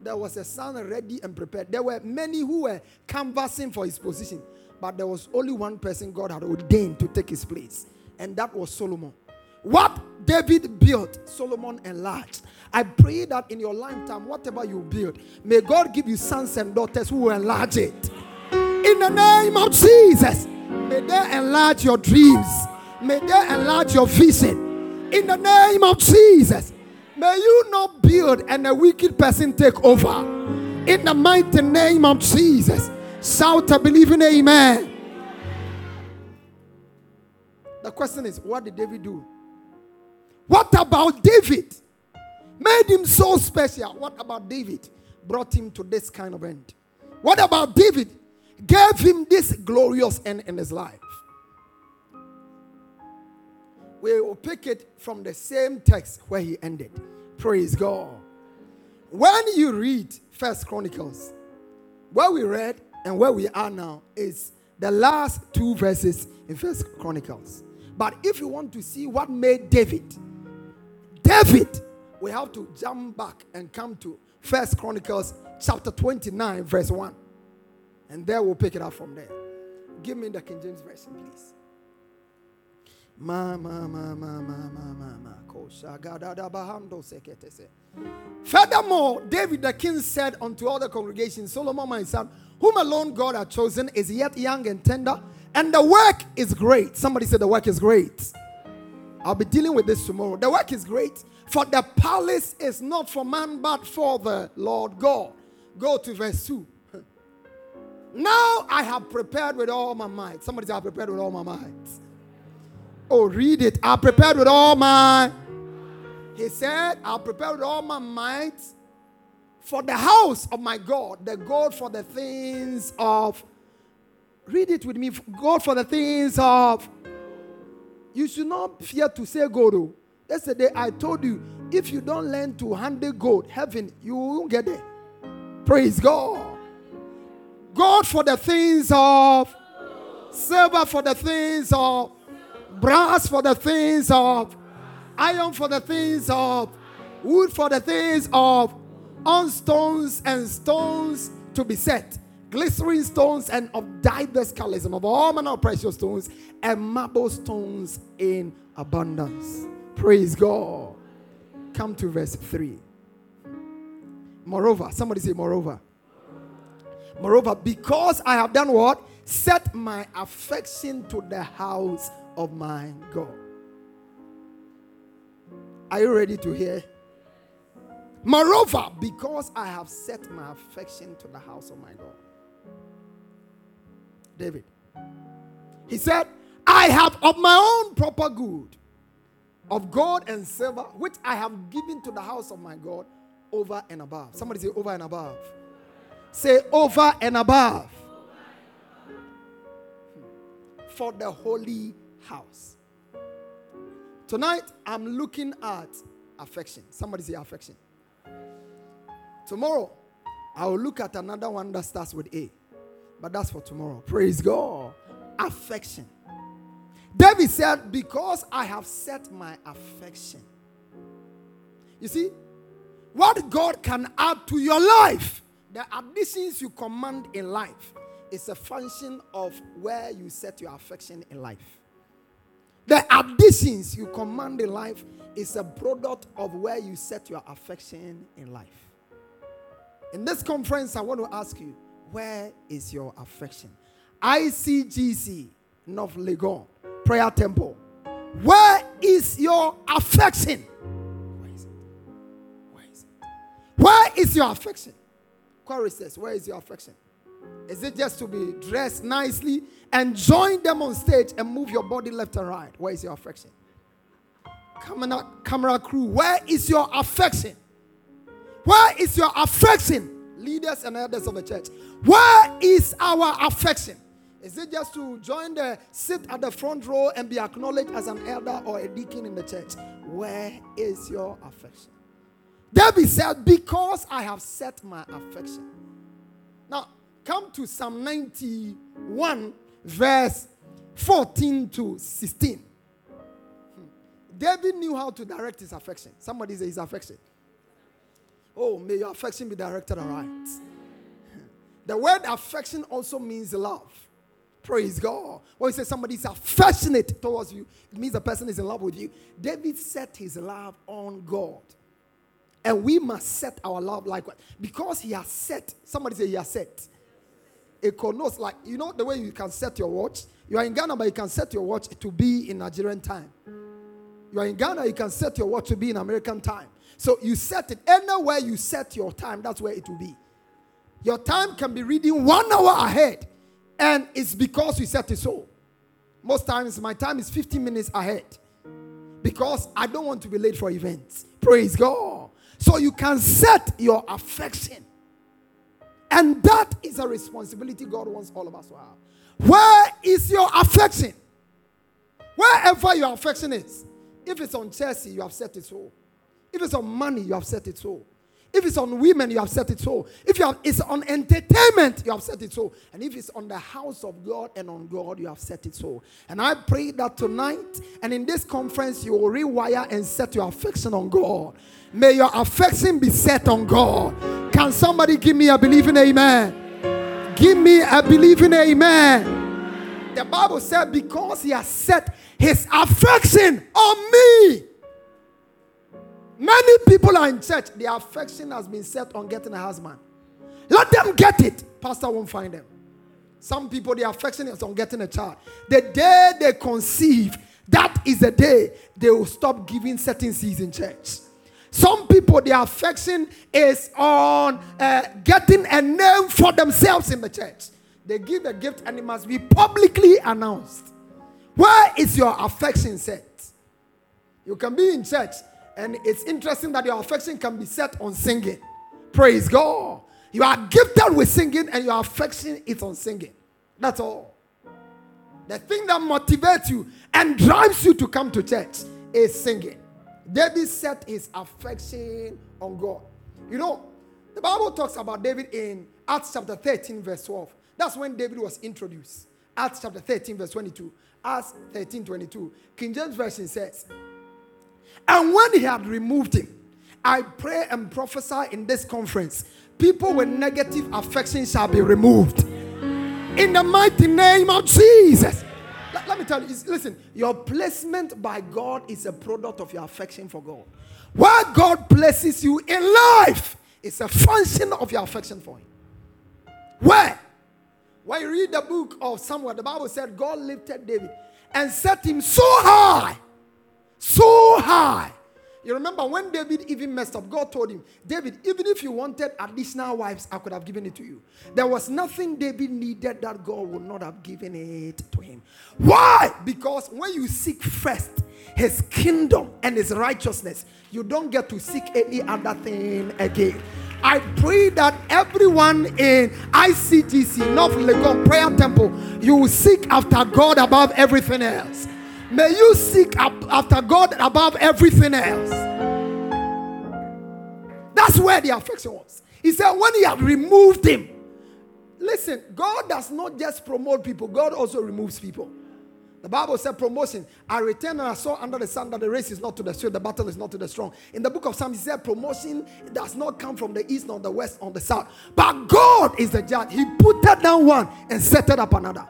[SPEAKER 1] there was a son ready and prepared. There were many who were canvassing for his position, but there was only one person God had ordained to take his place, and that was Solomon. What David built, Solomon enlarged. I pray that in your lifetime, whatever you build, may God give you sons and daughters who will enlarge it. In the name of Jesus, may they enlarge your dreams, may they enlarge your vision. In the name of Jesus, May you not build and a wicked person take over. In the mighty name of Jesus. Shout a believing amen. The question is, what did David do? What about David? Made him so special. What about David? Brought him to this kind of end. What about David? Gave him this glorious end in his life. We will pick it from the same text where he ended. Praise God. When you read First Chronicles, where we read and where we are now is the last two verses in First Chronicles. But if you want to see what made David, David, we have to jump back and come to First Chronicles chapter 29, verse 1. And there we'll pick it up from there. Give me the King James Version, please. Ma, ma, ma, ma, ma, ma, ma, ma. Furthermore, David the king said unto all the congregation, Solomon my son, whom alone God had chosen, is yet young and tender, and the work is great. Somebody said the work is great. I'll be dealing with this tomorrow. The work is great, for the palace is not for man, but for the Lord God. Go to verse 2. [laughs] Now I have prepared with all my might. Somebody say, I have prepared with all my might. Oh, read it. I prepared with all my. He said, I prepared with all my might for the house of my God, the God for the things of. Read it with me. God for the things of. You should not fear to say God. Yesterday I told you, if you don't learn to handle God, heaven, you won't get there. Praise God. God for the things of silver for the things of brass for the things of, iron for the things of, wood for the things of, on stones and stones to be set, glittering stones and of diverse colors, and of all manner of precious stones, and marble stones in abundance. Praise God. Come to verse 3. Moreover, somebody say, Moreover. Moreover, because I have done what? Set my affection to the house of my God. Are you ready to hear? Moreover, because I have set my affection to the house of my God. David. He said, I have of my own proper good of gold and silver, which I have given to the house of my God over and above. Somebody say, over and above. Say, over and above. Hmm. For the holy house. Tonight, I'm looking at affection. Somebody say affection. Tomorrow, I will look at another one that starts with A. But that's for tomorrow. Praise God. Affection. David said, Because I have set my affection. You see, what God can add to your life, the additions you command in life, is a function of where you set your affection in life. The additions you command in life is a product of where you set your affection in life. In this conference, I want to ask you, where is your affection? ICGC, North Legon, Prayer Temple. Where is your affection? Where is it? Where is it? Where is your affection? Query says, Where is your affection? Is it just to be dressed nicely and join them on stage and move your body left and right? Where is your affection? Camera, camera crew, where is your affection? Where is your affection? Leaders and elders of the church, where is our affection? Is it just to join the sit at the front row and be acknowledged as an elder or a deacon in the church? Where is your affection? David said, Because I have set my affection. Now, come to Psalm 91, verse 14 to 16. Hmm. David knew how to direct his affection. Somebody say his affection. Oh, may your affection be directed aright. The word affection also means love. Praise God. When you say somebody is affectionate towards you, it means the person is in love with you. David set his love on God. And we must set our love likewise. Because he has set, somebody say he has set. Chronos, like, you know, the way you can set your watch. You are in Ghana, but you can set your watch to be in Nigerian time. You are in Ghana, you can set your watch to be in American time. So you set it anywhere you set your time, that's where it will be. Your time can be reading one hour ahead. And it's because we set it so. Most times, my time is 15 minutes ahead because I don't want to be late for events. Praise God. So you can set your affection. And that is a responsibility God wants all of us to have. Where is your affection? Wherever your affection is. If it's on Chelsea, you have set it so. If it's on money, you have set it so. If it's on women, you have set it so. If have, it's on entertainment, you have set it so. And if it's on the house of God and on God, you have set it so. And I pray that tonight and in this conference, you will rewire and set your affection on God. May your affection be set on God. Can somebody give me a believing amen? Give me a believing amen. The Bible said, because he has set his affection on me. Many people are in church, their affection has been set on getting a husband. Let them get it. Pastor won't find them. Some people, their affection is on getting a child. The day they conceive, that is the day they will stop giving certain seeds in church. Some people, their affection is on uh, getting a name for themselves in the church. They give a gift and it must be publicly announced. Where is your affection set? You can be in church and it's interesting that your affection can be set on singing. Praise God. You are gifted with singing, and your affection is on singing. That's all. The thing that motivates you and drives you to come to church is singing. David set his affection on God. You know, the Bible talks about David in Acts chapter 13, verse 12. That's when David was introduced. Acts chapter 13, verse 22. Acts 13, 22. King James Version says, and when he had removed him, I pray and prophesy in this conference people with negative affection shall be removed. In the mighty name of Jesus. Let, let me tell you, listen, your placement by God is a product of your affection for God. Where God places you in life is a function of your affection for Him. Where? When you read the book of Samuel, the Bible said God lifted David and set him so high so high You remember when David even messed up, God told him, David, even if you wanted additional wives, I could have given it to you. There was nothing David needed that God would not have given it to him. Why? Because when you seek first his kingdom and his righteousness, you don't get to seek any other thing again. I pray that everyone in ICGC, North Legon Prayer Temple, you will seek after God above everything else. May you seek after God above everything else. That's where the affection was. He said, when he had removed him, listen, God does not just promote people, God also removes people. The Bible said promotion. I returned and I saw under the sun that the race is not to the swift, the battle is not to the strong. In the book of Psalms, he said promotion does not come from the east, nor the west, or the south. But God is the judge. He put down one and set up another.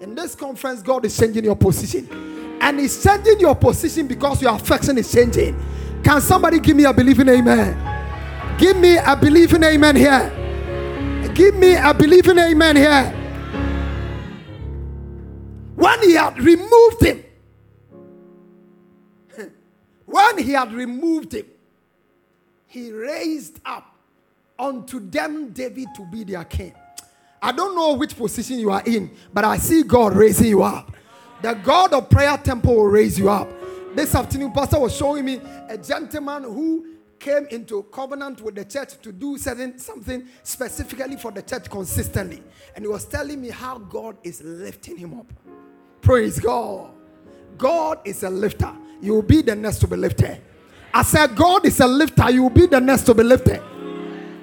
[SPEAKER 1] In this conference, God is changing your position and He's changing your position because your affection is changing. Can somebody give me a believing amen? Give me a believing amen here. Give me a believing amen here. When he had removed him, [laughs] when he had removed him, he raised up unto them David to be their king. I don't know which position you are in, but I see God raising you up. The God of Prayer Temple will raise you up. This afternoon, Pastor was showing me a gentleman who came into covenant with the church to do certain something specifically for the church consistently. And he was telling me how God is lifting him up. Praise God. God is a lifter. You will be the next to be lifted. I said, God is a lifter. You will be the next to be lifted.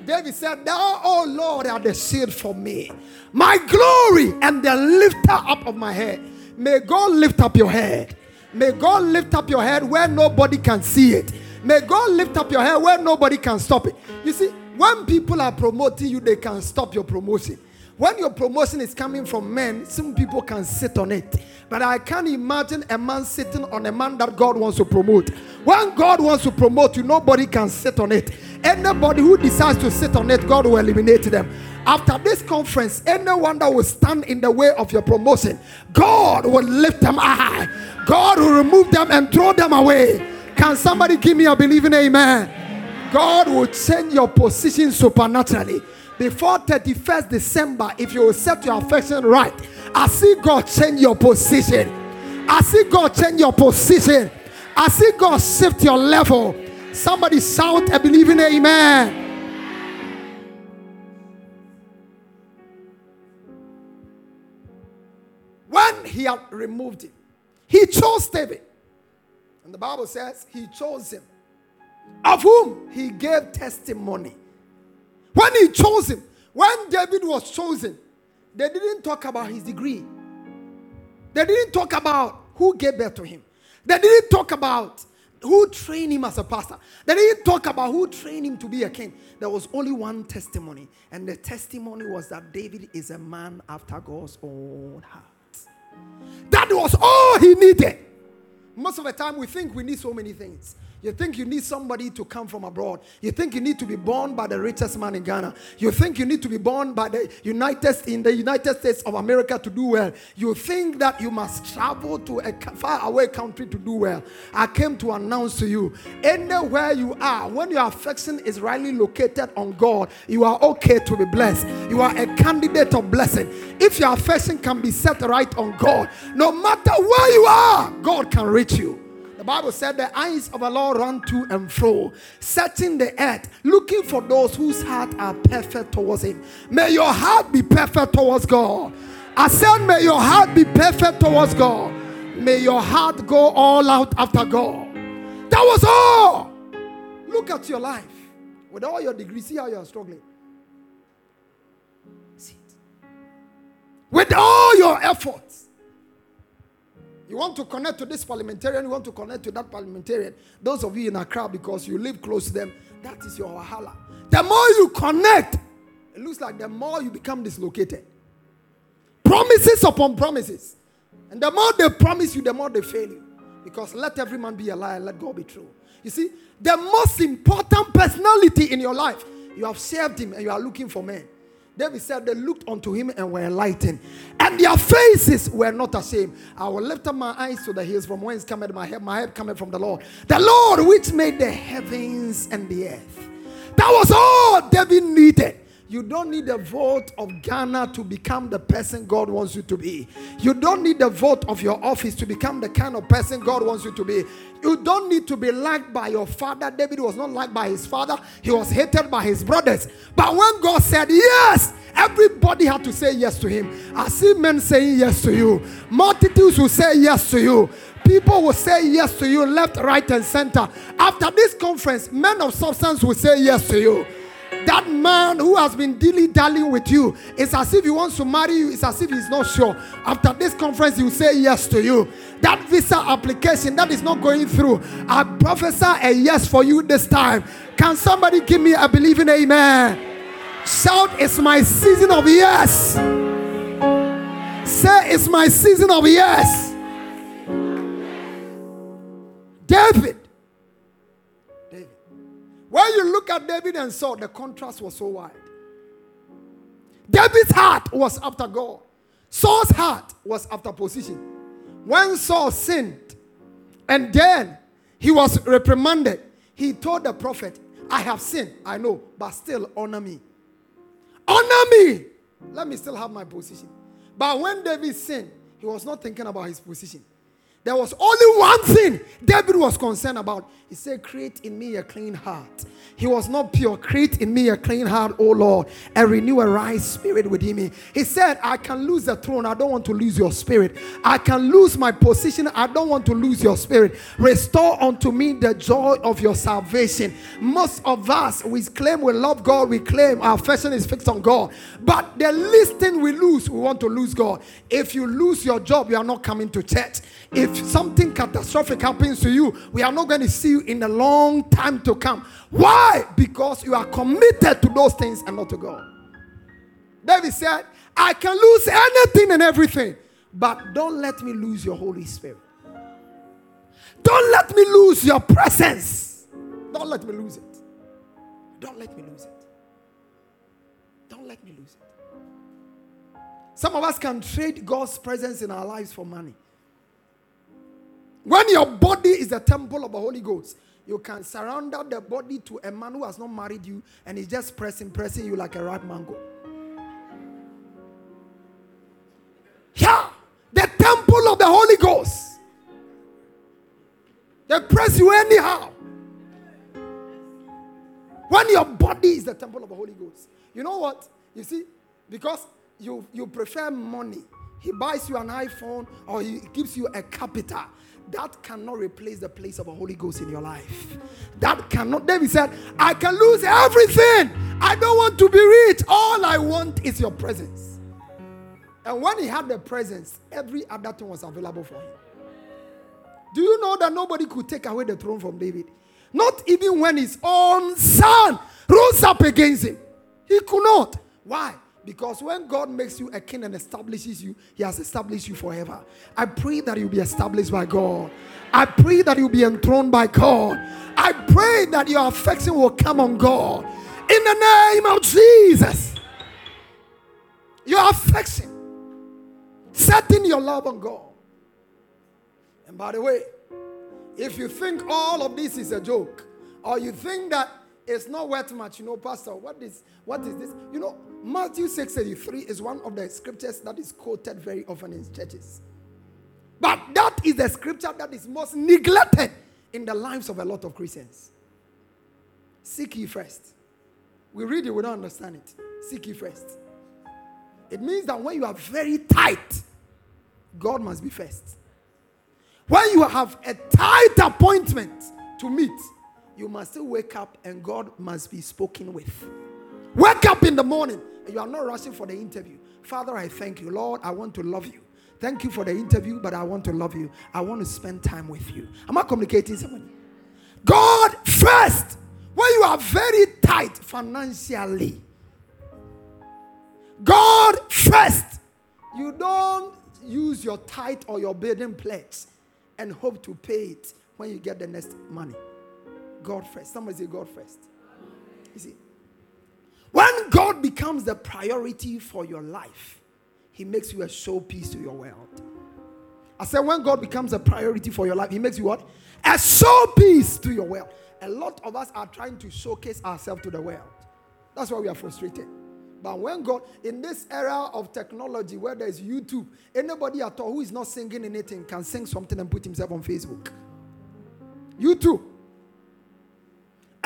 [SPEAKER 1] David said, Thou, O Lord, are the shield for me, my glory and the lifter up of my head. May God lift up your head. May God lift up your head where nobody can see it. May God lift up your head where nobody can stop it. You see, when people are promoting you, they can stop your promotion. When your promotion is coming from men, some people can sit on it. But I can't imagine a man sitting on a man that God wants to promote. When God wants to promote you, nobody can sit on it. Anybody who decides to sit on it, God will eliminate them. After this conference, anyone that will stand in the way of your promotion, God will lift them high. God will remove them and throw them away. Can somebody give me a believing amen? God will change your position supernaturally. Before 31st December, if you will set your affection right, I see God change your position. I see God change your position. I see God shift your level. Somebody shout a believing amen. When he had removed him, he chose David. And the Bible says he chose him, of whom he gave testimony. When he chose him, when David was chosen, they didn't talk about his degree. They didn't talk about who gave birth to him. They didn't talk about who trained him as a pastor. They didn't talk about who trained him to be a king. There was only one testimony, and the testimony was that David is a man after God's own heart. That was all he needed. Most of the time, we think we need so many things. You think you need somebody to come from abroad. You think you need to be born by the richest man in Ghana. You think you need to be born by the United in the United States of America to do well. You think that you must travel to a far away country to do well. I came to announce to you, anywhere you are, when your affection is rightly located on God, you are okay to be blessed. You are a candidate of blessing. If your affection can be set right on God, no matter where you are, God can reach you. The Bible said the eyes of the Lord run to and fro, searching the earth, looking for those whose heart are perfect towards Him. May your heart be perfect towards God. I said, May your heart be perfect towards God. May your heart go all out after God. That was all. Look at your life. With all your degrees, see how you are struggling. See it. With all your efforts, you want to connect to this parliamentarian, you want to connect to that parliamentarian. Those of you in Accra, because you live close to them, that is your wahala. The more you connect, it looks like the more you become dislocated. Promises upon promises. And the more they promise you, the more they fail you. Because let every man be a liar, let God be true. You see, the most important personality in your life, you have served him and you are looking for men. David said, They looked unto him and were enlightened, and their faces were not ashamed. I will lift up my eyes to the hills from whence cometh my help. My help cometh from the Lord, the Lord which made the heavens and the earth. That was all David needed. You don't need the vote of Ghana to become the person God wants you to be. You don't need the vote of your office to become the kind of person God wants you to be. You don't need to be liked by your father. David was not liked by his father, he was hated by his brothers. But when God said yes, everybody had to say yes to him. I see men saying yes to you, multitudes will say yes to you. People will say yes to you left, right, and center. After this conference, men of substance will say yes to you. That man who has been dilly dallying with you, it's as if he wants to marry you, it's as if he's not sure. After this conference, he will say yes to you. That visa application that is not going through, I prophesy a yes for you this time. Can somebody give me a believing amen? Shout, It's my season of yes. Say, It's my season of yes. At David and Saul, the contrast was so wide. David's heart was after God, Saul's heart was after position. When Saul sinned and then he was reprimanded, he told the prophet, I have sinned, I know, but still honor me. Honor me. Let me still have my position. But when David sinned, he was not thinking about his position. There was only one thing David was concerned about. He said, Create in me a clean heart. He was not pure. Create in me a clean heart, O Lord, and renew a right spirit within me. He said, I can lose the throne. I don't want to lose your spirit. I can lose my position. I don't want to lose your spirit. Restore unto me the joy of your salvation. Most of us, we claim we love God. We claim our affection is fixed on God. But the least thing we lose, we want to lose God. If you lose your job, you are not coming to church. If something catastrophic happens to you, we are not going to see you in a long time to come. Why? Because you are committed to those things and not to God. David said, I can lose anything and everything, but don't let me lose your Holy Spirit. Don't let me lose your presence. Don't let me lose it. Don't let me lose it. Don't let me lose it. Some of us can trade God's presence in our lives for money. When your body is the temple of the Holy Ghost, you can surrender the body to a man who has not married you and he's just pressing, pressing you like a ripe mango. Yeah, the temple of the Holy Ghost. They press you anyhow. When your body is the temple of the Holy Ghost. You know what? You see, because you, you prefer money, he buys you an iPhone or he gives you a capital that cannot replace the place of the Holy Ghost in your life. That cannot. David said, I can lose everything. I don't want to be rich. All I want is your presence. And when he had the presence, every other thing was available for him. Do you know that nobody could take away the throne from David? Not even when his own son rose up against him. He could not. Why? Because when God makes you a king and establishes you, He has established you forever. I pray that you'll be established by God. I pray that you'll be enthroned by God. I pray that your affection will come on God. In the name of Jesus. Your affection. Setting your love on God. And by the way, if you think all of this is a joke, or you think that it's not worth much, you know, Pastor, what is what is this? You know, Matthew 6:33 is one of the scriptures that is quoted very often in churches. But that is the scripture that is most neglected in the lives of a lot of Christians. Seek ye first. We read it, we don't understand it. Seek ye first. It means that when you are very tight, God must be first. When you have a tight appointment to meet, you must still wake up and God must be spoken with. Wake up in the morning you are not rushing for the interview. Father, I thank you. Lord, I want to love you. Thank you for the interview, but I want to love you. I want to spend time with you. Am I communicating someone? God first. When you are very tight financially, God first. You don't use your tithe or your building pledge and hope to pay it when you get the next money. God first. Somebody say God first. You see, When God becomes the priority for your life, He makes you a showpiece to your world. I said, when God becomes a priority for your life, He makes you what? A showpiece to your world. A lot of us are trying to showcase ourselves to the world. That's why we are frustrated. But when God, in this era of technology where there's YouTube, anybody at all who is not singing anything can sing something and put himself on Facebook. YouTube.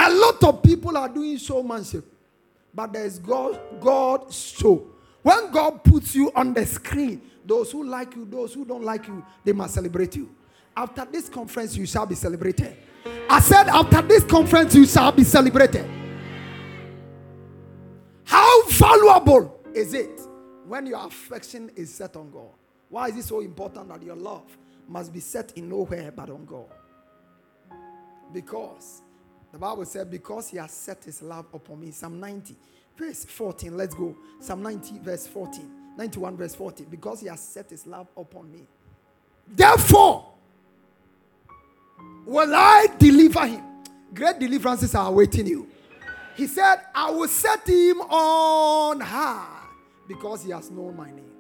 [SPEAKER 1] A lot of people are doing showmanship, but there's God, God show. When God puts you on the screen, those who like you, those who don't like you, they must celebrate you. After this conference, you shall be celebrated. I said, after this conference, you shall be celebrated. How valuable is it when your affection is set on God? Why is it so important that your love must be set in nowhere but on God? Because the Bible said, Because he has set his love upon me. Psalm 90, verse 14. Let's go. Psalm 90, verse 14. 91, verse 14. Because he has set his love upon me. Therefore, will I deliver him. Great deliverances are awaiting you. He said, I will set him on high because he has known my name.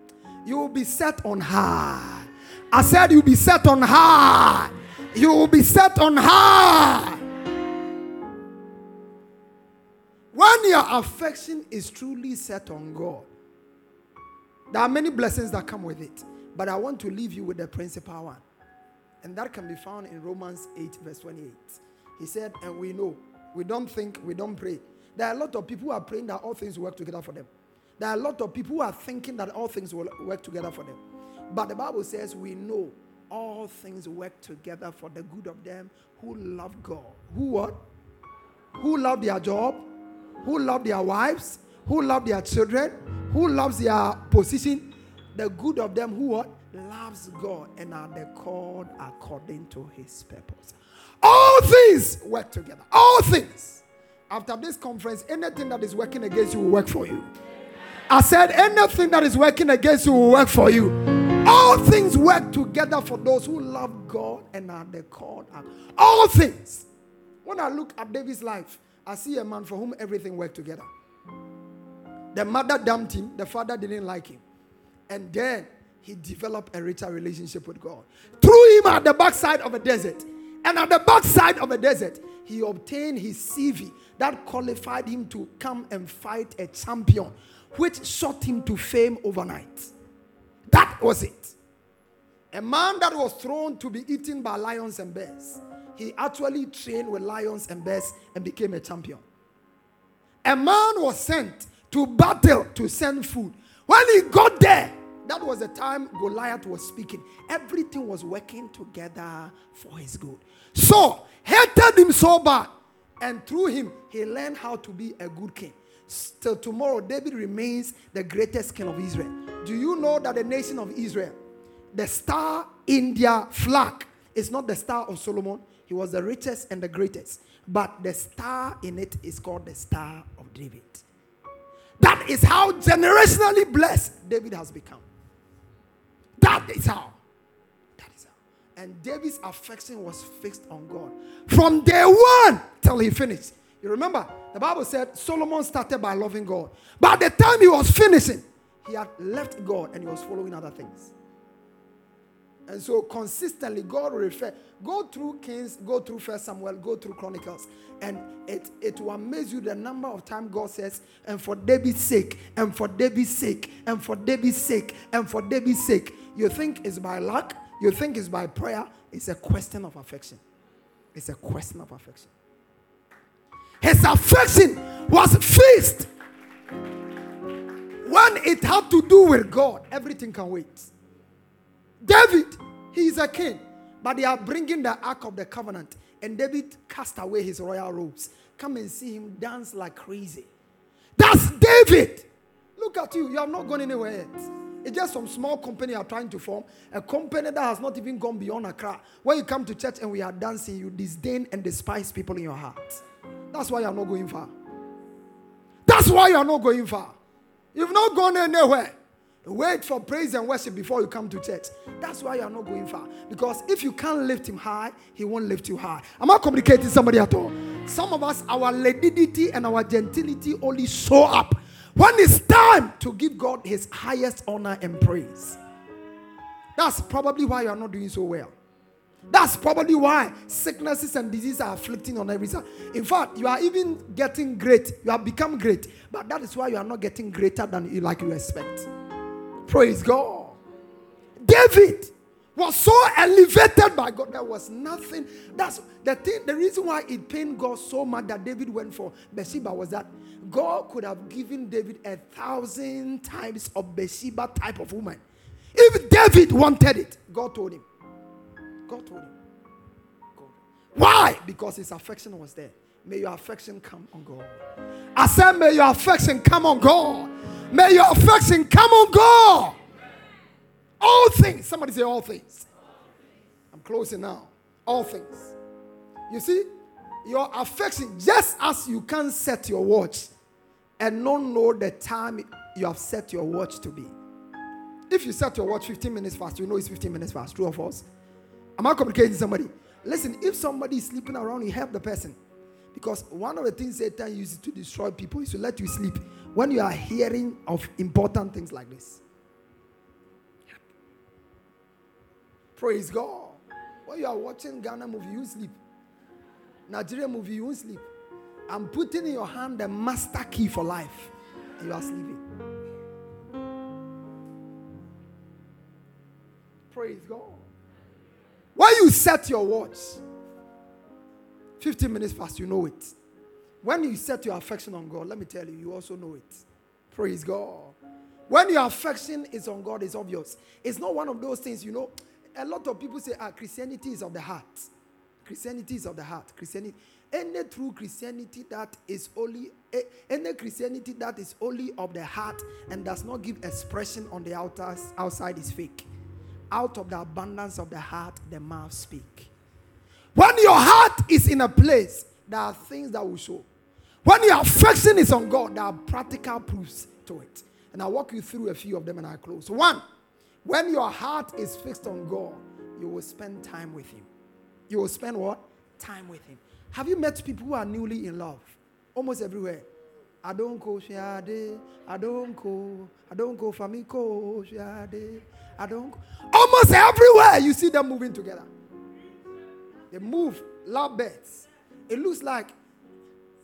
[SPEAKER 1] You will be set on high. I said, You'll be set on high. You will be set on high. When your affection is truly set on God, there are many blessings that come with it. But I want to leave you with the principal one. And that can be found in Romans 8, verse 28. He said, And we know, we don't think, we don't pray. There are a lot of people who are praying that all things work together for them. There are a lot of people who are thinking that all things will work together for them. But the Bible says, We know all things work together for the good of them who love God. Who what? Who love their job, who love their wives, who love their children, who loves their position. The good of them who what? Loves God and are the called according to his purpose. All things work together. All things. After this conference, anything that is working against you will work for you. I said, anything that is working against you will work for you. All things work together for those who love God and are the called. All things. When I look at David's life, I see a man for whom everything worked together. The mother dumped him, the father didn't like him. And then he developed a richer relationship with God. Threw him at the backside of a desert. And at the backside of a desert, he obtained his CV that qualified him to come and fight a champion, which shot him to fame overnight. That was it. A man that was thrown to be eaten by lions and bears, he actually trained with lions and bears and became a champion. A man was sent to battle to send food. When he got there, that was the time Goliath was speaking. Everything was working together for his good. So, hated him so bad, and through him, he learned how to be a good king. Till tomorrow, David remains the greatest king of Israel. Do you know that the nation of Israel, the star in their flag, is not the star of Solomon? He was the richest and the greatest. But the star in it is called the star of David. That is how generationally blessed David has become. That is how. That is how. And David's affection was fixed on God from day one till he finished. You remember, the Bible said Solomon started by loving God. At the time he was finishing, he had left God and he was following other things. And so consistently, God will refer. Go through Kings, go through First Samuel, go through Chronicles, and it, it will amaze you the number of times God says, and for David's sake, and for David's sake, and for David's sake, and for David's sake. You think it's by luck, you think it's by prayer. It's a question of affection. It's a question of affection. His affection was fixed. When it had to do with God, everything can wait. David, he is a king, but they are bringing the Ark of the Covenant, and David cast away his royal robes. Come and see him dance like crazy. That's David. Look at you. You have not gone anywhere yet. It's just some small company you are trying to form. A company that has not even gone beyond Accra. When you come to church and we are dancing, you disdain and despise people in your heart. That's why you are not going far. That's why you are not going far. You've not gone anywhere. Wait for praise and worship before you come to church. That's why you are not going far. Because if you can't lift him high, he won't lift you high. Am I communicating somebody at all? Some of us, our lady and our gentility only show up when it's time to give God his highest honor and praise. That's probably why you are not doing so well. That's probably why sicknesses and diseases are afflicting on every side. In fact, you are even getting great. You have become great, but that is why you are not getting greater than you like you expect. Praise God. David was so elevated by God. There was nothing. That's the thing. The reason why it pained God so much that David went for Bathsheba was that God could have given David a thousand times of Bathsheba type of woman. If David wanted it, God told him. God told him. God. Why? Because his affection was there. May your affection come on God. I said, May your affection come on God. May your affection come on God. All things. Somebody say, All things. I'm closing now. All things. You see, your affection, just as you can set your watch and not know the time you have set your watch to be. If you set your watch 15 minutes fast, you know it's 15 minutes fast. True or false? Am I communicating to somebody? Listen, if somebody is sleeping around, you help the person. Because one of the things Satan uses to destroy people is to let you sleep when you are hearing of important things like this. Praise God. When you are watching Ghana movie, you sleep. Nigeria movie, you won't sleep. I'm putting in your hand the master key for life. And you are sleeping. Praise God. When you set your watch, 15 minutes fast, you know it. When you set your affection on God, let me tell you, you also know it. Praise God. When your affection is on God, it's obvious. It's not one of those things, you know. A lot of people say, ah, Christianity is of the heart. Christianity is of the heart. Christianity, any true Christianity that is only any Christianity that is only of the heart and does not give expression on the outers, outside is fake. Out of the abundance of the heart, the mouth speak. When your heart is in a place, there are things that will show. When your affection is on God, there are practical proofs to it. And I'll walk you through a few of them and I close. One, when your heart is fixed on God, you will spend time with Him. You will spend what? Time with Him. Have you met people who are newly in love? Almost everywhere. I don't go shade. I don't go. I don't go famiko shade. I don't. Go. Almost everywhere you see them moving together. They move, love birds. It looks like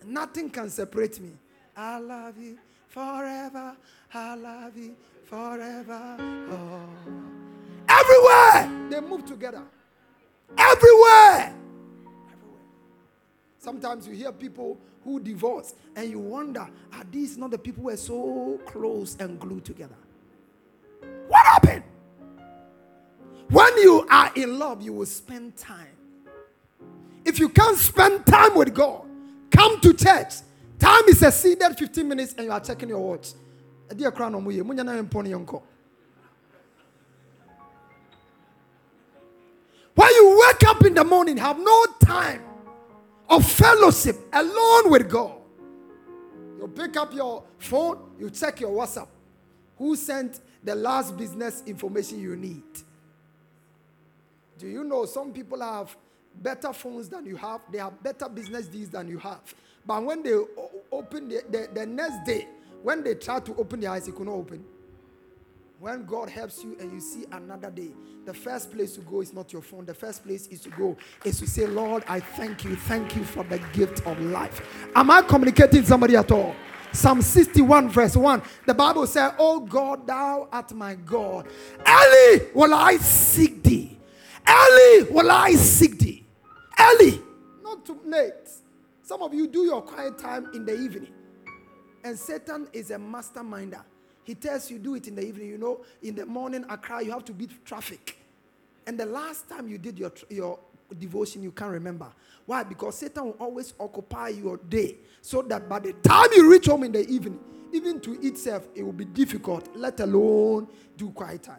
[SPEAKER 1] nothing can separate me. I love you forever. I love you forever. Oh. Everywhere they move together. Everywhere. Everywhere. Sometimes you hear people who divorce and you wonder, are these not the people who are so close and glued together? What happened? When you are in love, you will spend time. If you can't spend time with God, come to church. Time is a exceeded 15 minutes and you are checking your watch. When you wake up in the morning, have no time of fellowship alone with God. You pick up your phone, you check your WhatsApp. Who sent the last business information you need? Do you know some people have better phones than you have? They have better business deals than you have. But when they open the, the, the next day, when they try to open their eyes, it could not open. When God helps you and you see another day, the first place to go is not your phone. The first place is to go is to say, Lord, I thank you. Thank you for the gift of life. Am I communicating somebody at all? Psalm 61, verse 1. The Bible says, Oh God, thou art my God. Early will I seek thee. Early will I seek thee. Early. Not too late. Some of you do your quiet time in the evening. And Satan is a masterminder. He tells you do it in the evening. You know, in the morning, Accra, you have to beat traffic. And the last time you did your, your devotion, you can't remember. Why? Because Satan will always occupy your day so that by the time you reach home in the evening, even to itself, it will be difficult, let alone do quiet time.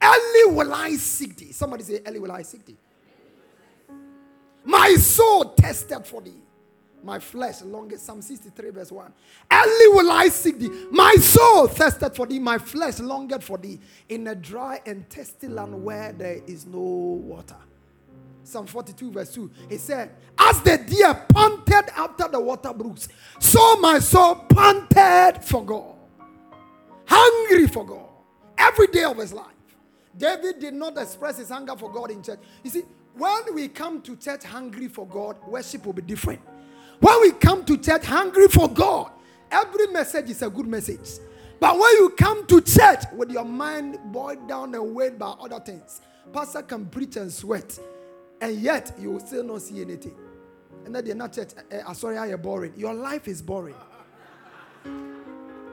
[SPEAKER 1] Early will I seek thee. Somebody say, Early will I seek thee. My soul tested for thee my flesh longest. Psalm 63, verse 1. Early will I seek thee. My soul thirsted for thee, my flesh longed for thee in a dry and thirsty land where there is no water. Psalm 42, verse 2. He said, As the deer panted after the water brooks, so my soul panted for God. Hungry for God. Every day of his life. David did not express his hunger for God in church. You see, when we come to church hungry for God, worship will be different. When we come to church hungry for God, every message is a good message. But when you come to church with your mind boiled down and weighed by other things, pastor can preach and sweat, and yet you will still not see anything. And then they're not church. Uh, sorry, I am boring. Your life is boring.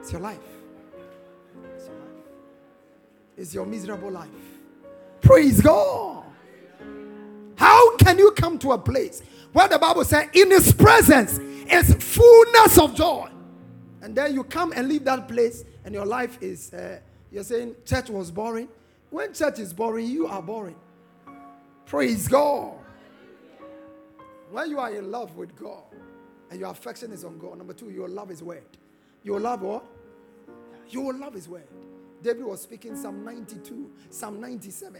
[SPEAKER 1] It's your life. It's your life. It's your miserable life. Praise God. Can you come to a place where the Bible says, in His presence is fullness of joy? And then you come and leave that place, and your life is, uh, you're saying church was boring. When church is boring, you are boring. Praise God. When you are in love with God and your affection is on God, number two, your love is word. Your love what? Your love is word. David was speaking Psalm 92, Psalm 97,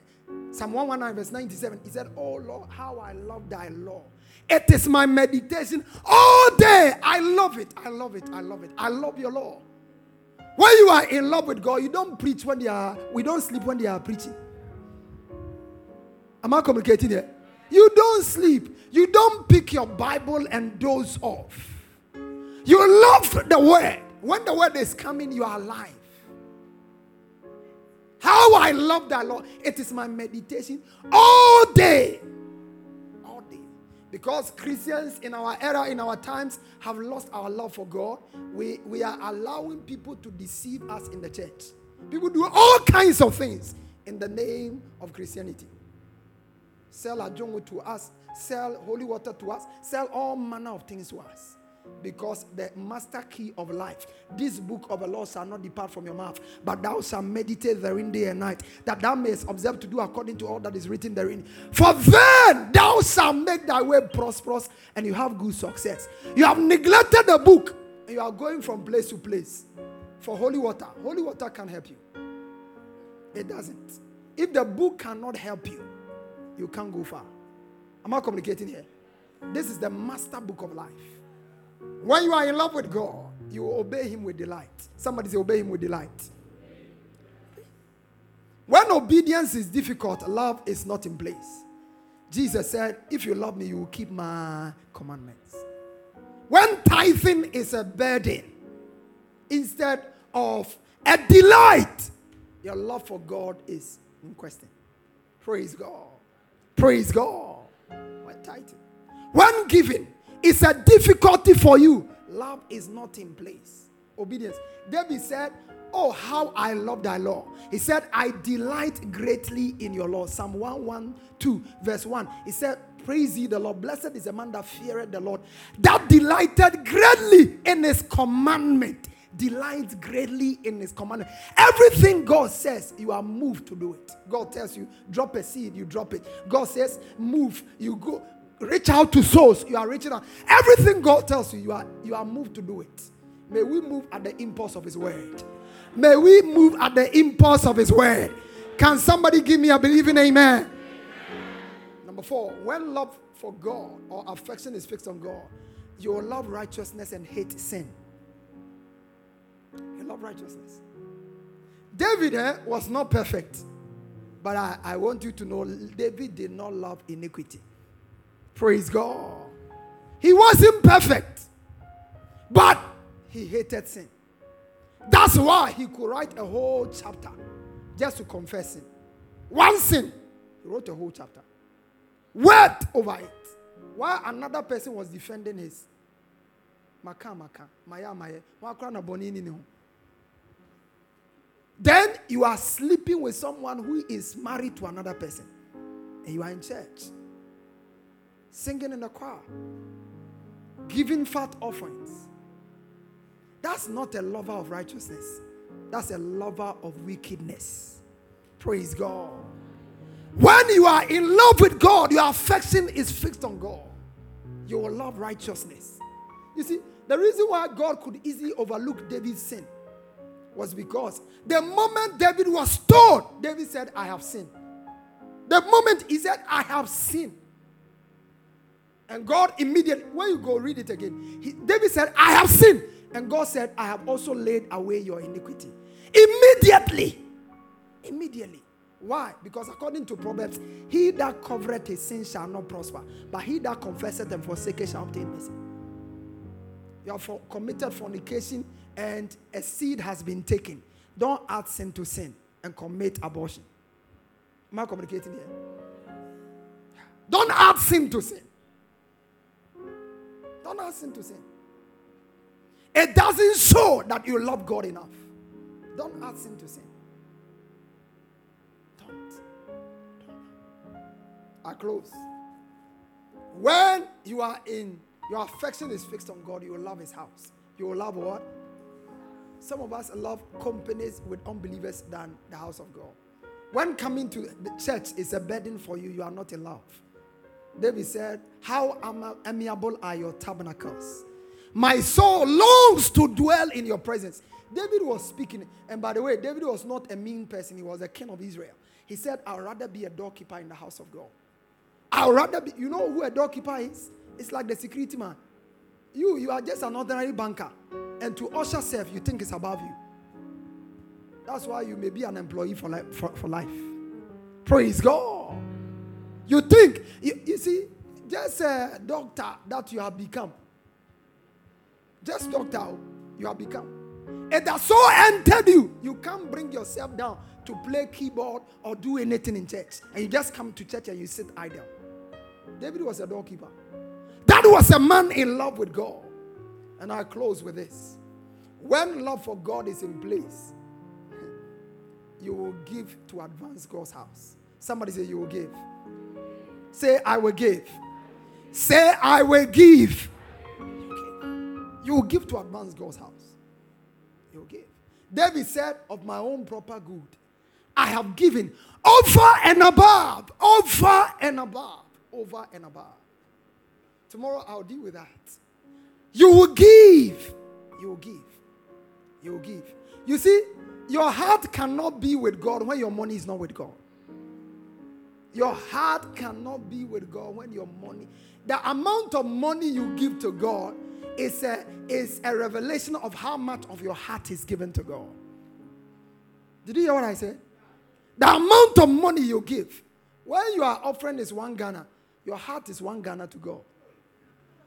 [SPEAKER 1] Psalm 119, verse 97. He said, Oh Lord, how I love thy law. It is my meditation all day. I love it. I love it. I love it. I love your law. When you are in love with God, you don't preach when they are, we don't sleep when they are preaching. Am I communicating here? You don't sleep. You don't pick your Bible and doze off. You love the word. When the word is coming, you are alive. How I love that Lord. It is my meditation all day. All day. Because Christians in our era, in our times, have lost our love for God. We, we are allowing people to deceive us in the church. People do all kinds of things in the name of Christianity. Sell a ajongo to us, sell holy water to us, sell all manner of things to us because the master key of life, this book of the law shall not depart from your mouth, but thou shalt meditate therein day and night, that thou mayest observe to do according to all that is written therein. For then thou shalt make thy way prosperous and you have good success. You have neglected the book and you are going from place to place for holy water. Holy water can help you, it doesn't. If the book cannot help you, you can't go far. Am I communicating here? This is the master book of life. When you are in love with God, you will obey Him with delight. Somebody say, Obey Him with delight. When obedience is difficult, love is not in place. Jesus said, If you love me, you will keep my commandments. When tithing is a burden instead of a delight, your love for God is in question. Praise God. Praise God. When tithing. When giving it's a difficulty for you. Love is not in place. Obedience. David said, Oh, how I love thy law. He said, I delight greatly in your law. Psalm 112, verse 1. He said, Praise ye the Lord. Blessed is the man that feareth the Lord, that delighted greatly in his commandment. Delights greatly in his commandment. Everything God says, you are moved to do it. God tells you, drop a seed, you drop it. God says, move, you go reach out to souls. You are reaching out. Everything God tells you, you are you are moved to do it. May we move at the impulse of His word. May we move at the impulse of His word. Can somebody give me a believing amen? Number four, when love for God or affection is fixed on God, you will love righteousness and hate sin. You love righteousness. David eh, was not perfect, but I, I want you to know David did not love iniquity. Praise God. He wasn't perfect, but he hated sin. That's why he could write a whole chapter just to confess sin. One sin, he wrote a whole chapter. Word over it. While another person was defending his. Maka, maka, maya, maya. Then you are sleeping with someone who is married to another person, and you are in church singing in the choir, giving fat offerings. That's not a lover of righteousness, that's a lover of wickedness. Praise God. When you are in love with God, your affection is fixed on God. You will love righteousness. You see, the reason why God could easily overlook David's sin was because the moment David was told, David said, I have sinned. The moment he said, I have sinned, And God immediately, when you go read it again, he, David said, I have sinned. And God said, I have also laid away your iniquity. Immediately. Immediately. Why? Because according to Proverbs, he that covereth his sin shall not prosper, but he that confesseth and forsaketh shall obtain mercy. You have for, committed fornication and a seed has been taken. Don't add sin to sin and commit abortion. Am I communicating here? Don't add sin to sin. Don't add sin to sin. It doesn't show that you love God enough. Don't add sin to sin. Don't. Don't. I close. When you are in, your affection is fixed on God, you will love His house. You will love what? Some of us love companies with unbelievers than the house of God. When coming to the church is a burden for you, you are not in love. David said, How amiable are your tabernacles? My soul longs to dwell in your presence. David was speaking, and by the way, David was not a mean person, he was a king of Israel. He said, I'd rather be a doorkeeper in the house of God. I'd rather be, you know who a doorkeeper is? It's like the security man. You, you are just an ordinary banker, and to usher self, you think it's above you. That's why you may be an employee for life. For, for life. Praise God. You think, you, you see, just a doctor that you have become. Just doctor you have become. It has so entered you, you can't bring yourself down to play keyboard or do anything in church. And you just come to church and you sit idle. David was a doorkeeper. That was a man in love with God. And I close with this. When love for God is in place, [laughs] you will give to advance God's house. Somebody say, You will give. Say, I will give. Say, I will give. You will give to advance God's house. You will give. David said, Of my own proper good, I have given over and above, over and above, over and above. Tomorrow I'll deal with that. You will give. You will give. You will give. You see, your heart cannot be with God when your money is not with God. Your heart cannot be with God when your money, the amount of money you give to God is a, is a revelation of how much of your heart is given to God. Did you hear what I said? The amount of money you give, when your offering is one Ghana, your heart is one Ghana to God.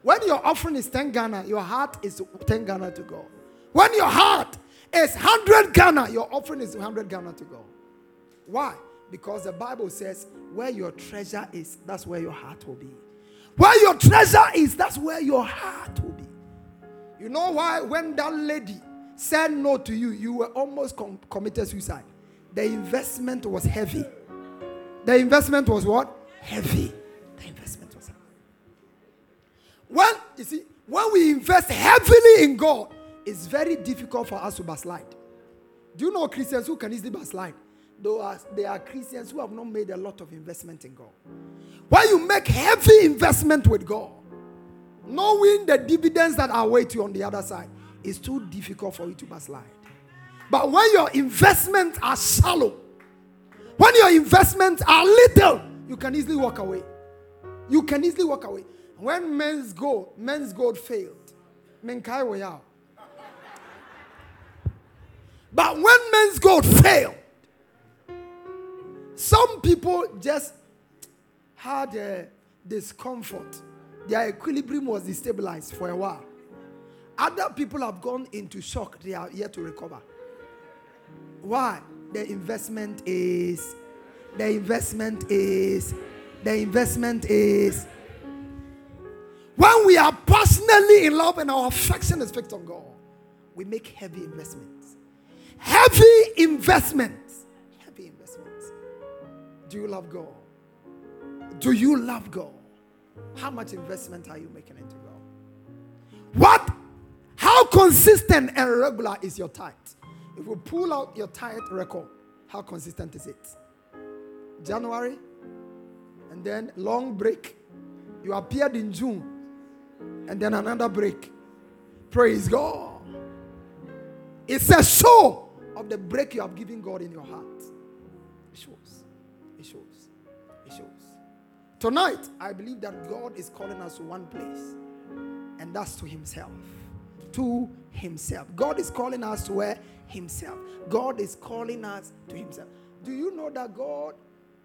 [SPEAKER 1] When your offering is 10 Ghana, your heart is 10 Ghana to God. When your heart is 100 Ghana, your offering is 100 Ghana to God. Why? Because the Bible says, where your treasure is, that's where your heart will be. Where your treasure is, that's where your heart will be. You know why? When that lady said no to you, you were almost com- committed suicide. The investment was heavy. The investment was what? Heavy. The investment was heavy. When, you see, when we invest heavily in God, it's very difficult for us to backslide. Do you know Christians who can easily backslide? Though there are Christians who have not made a lot of investment in God. When you make heavy investment with God, knowing the dividends that await you on the other side, it's too difficult for you to backslide. But when your investments are shallow, when your investments are little, you can easily walk away. You can easily walk away. When Menzgold, men's gold failed, menkai out. But when Menzgold failed, some people just had a discomfort. Their equilibrium was destabilized for a while. Other people have gone into shock. They are yet to recover. Why? The investment is, the investment is, the investment is. When we are passionately in love and our affection is fixed on God, we make heavy investments. Heavy investments. Do you love God? Do you love God? How much investment are you making into God? What? How consistent and regular is your tithe? If we pull out your tithe record, how consistent is it? January, and then long break. You appeared in June, and then another break. Praise God. It's a show of the break you have given God in your heart. It shows. It shows. It shows. Tonight, I believe that God is calling us to one place, and that's to Himself. To Himself. God is calling us to where? Himself. God is calling us to Himself. Do you know that God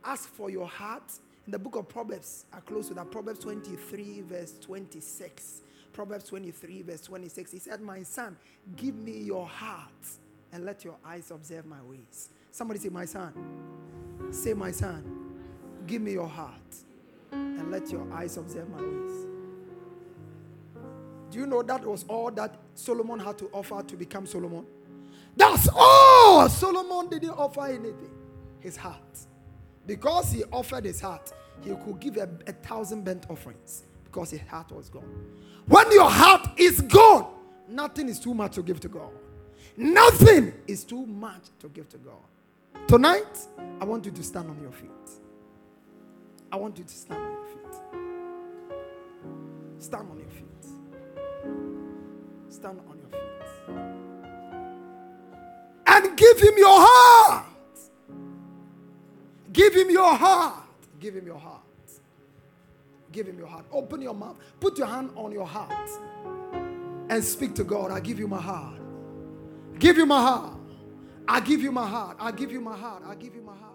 [SPEAKER 1] asks for your heart? In the book of Proverbs, I close with that. Proverbs 23, verse 26. Proverbs 23, verse 26. He said, My son, give me your heart and let your eyes observe my ways. Somebody say, My son. Say, My son, give me your heart and let your eyes observe my ways. Do you know that was all that Solomon had to offer to become Solomon? That's all. Solomon didn't offer anything. His heart. Because he offered his heart, he could give a, a thousand burnt offerings because his heart was gone. When your heart is gone, nothing is too much to give to God. Nothing is too much to give to God. Tonight, I want you to stand on your feet. I want you to stand on your feet. Stand on your feet. Stand on your feet. And give him your heart. Give him your heart. Give him your heart. Give him your heart. Open your mouth. Put your hand on your heart. And speak to God. I give you my heart. Give you my heart. I give you my heart. I give you my heart. I give you my heart.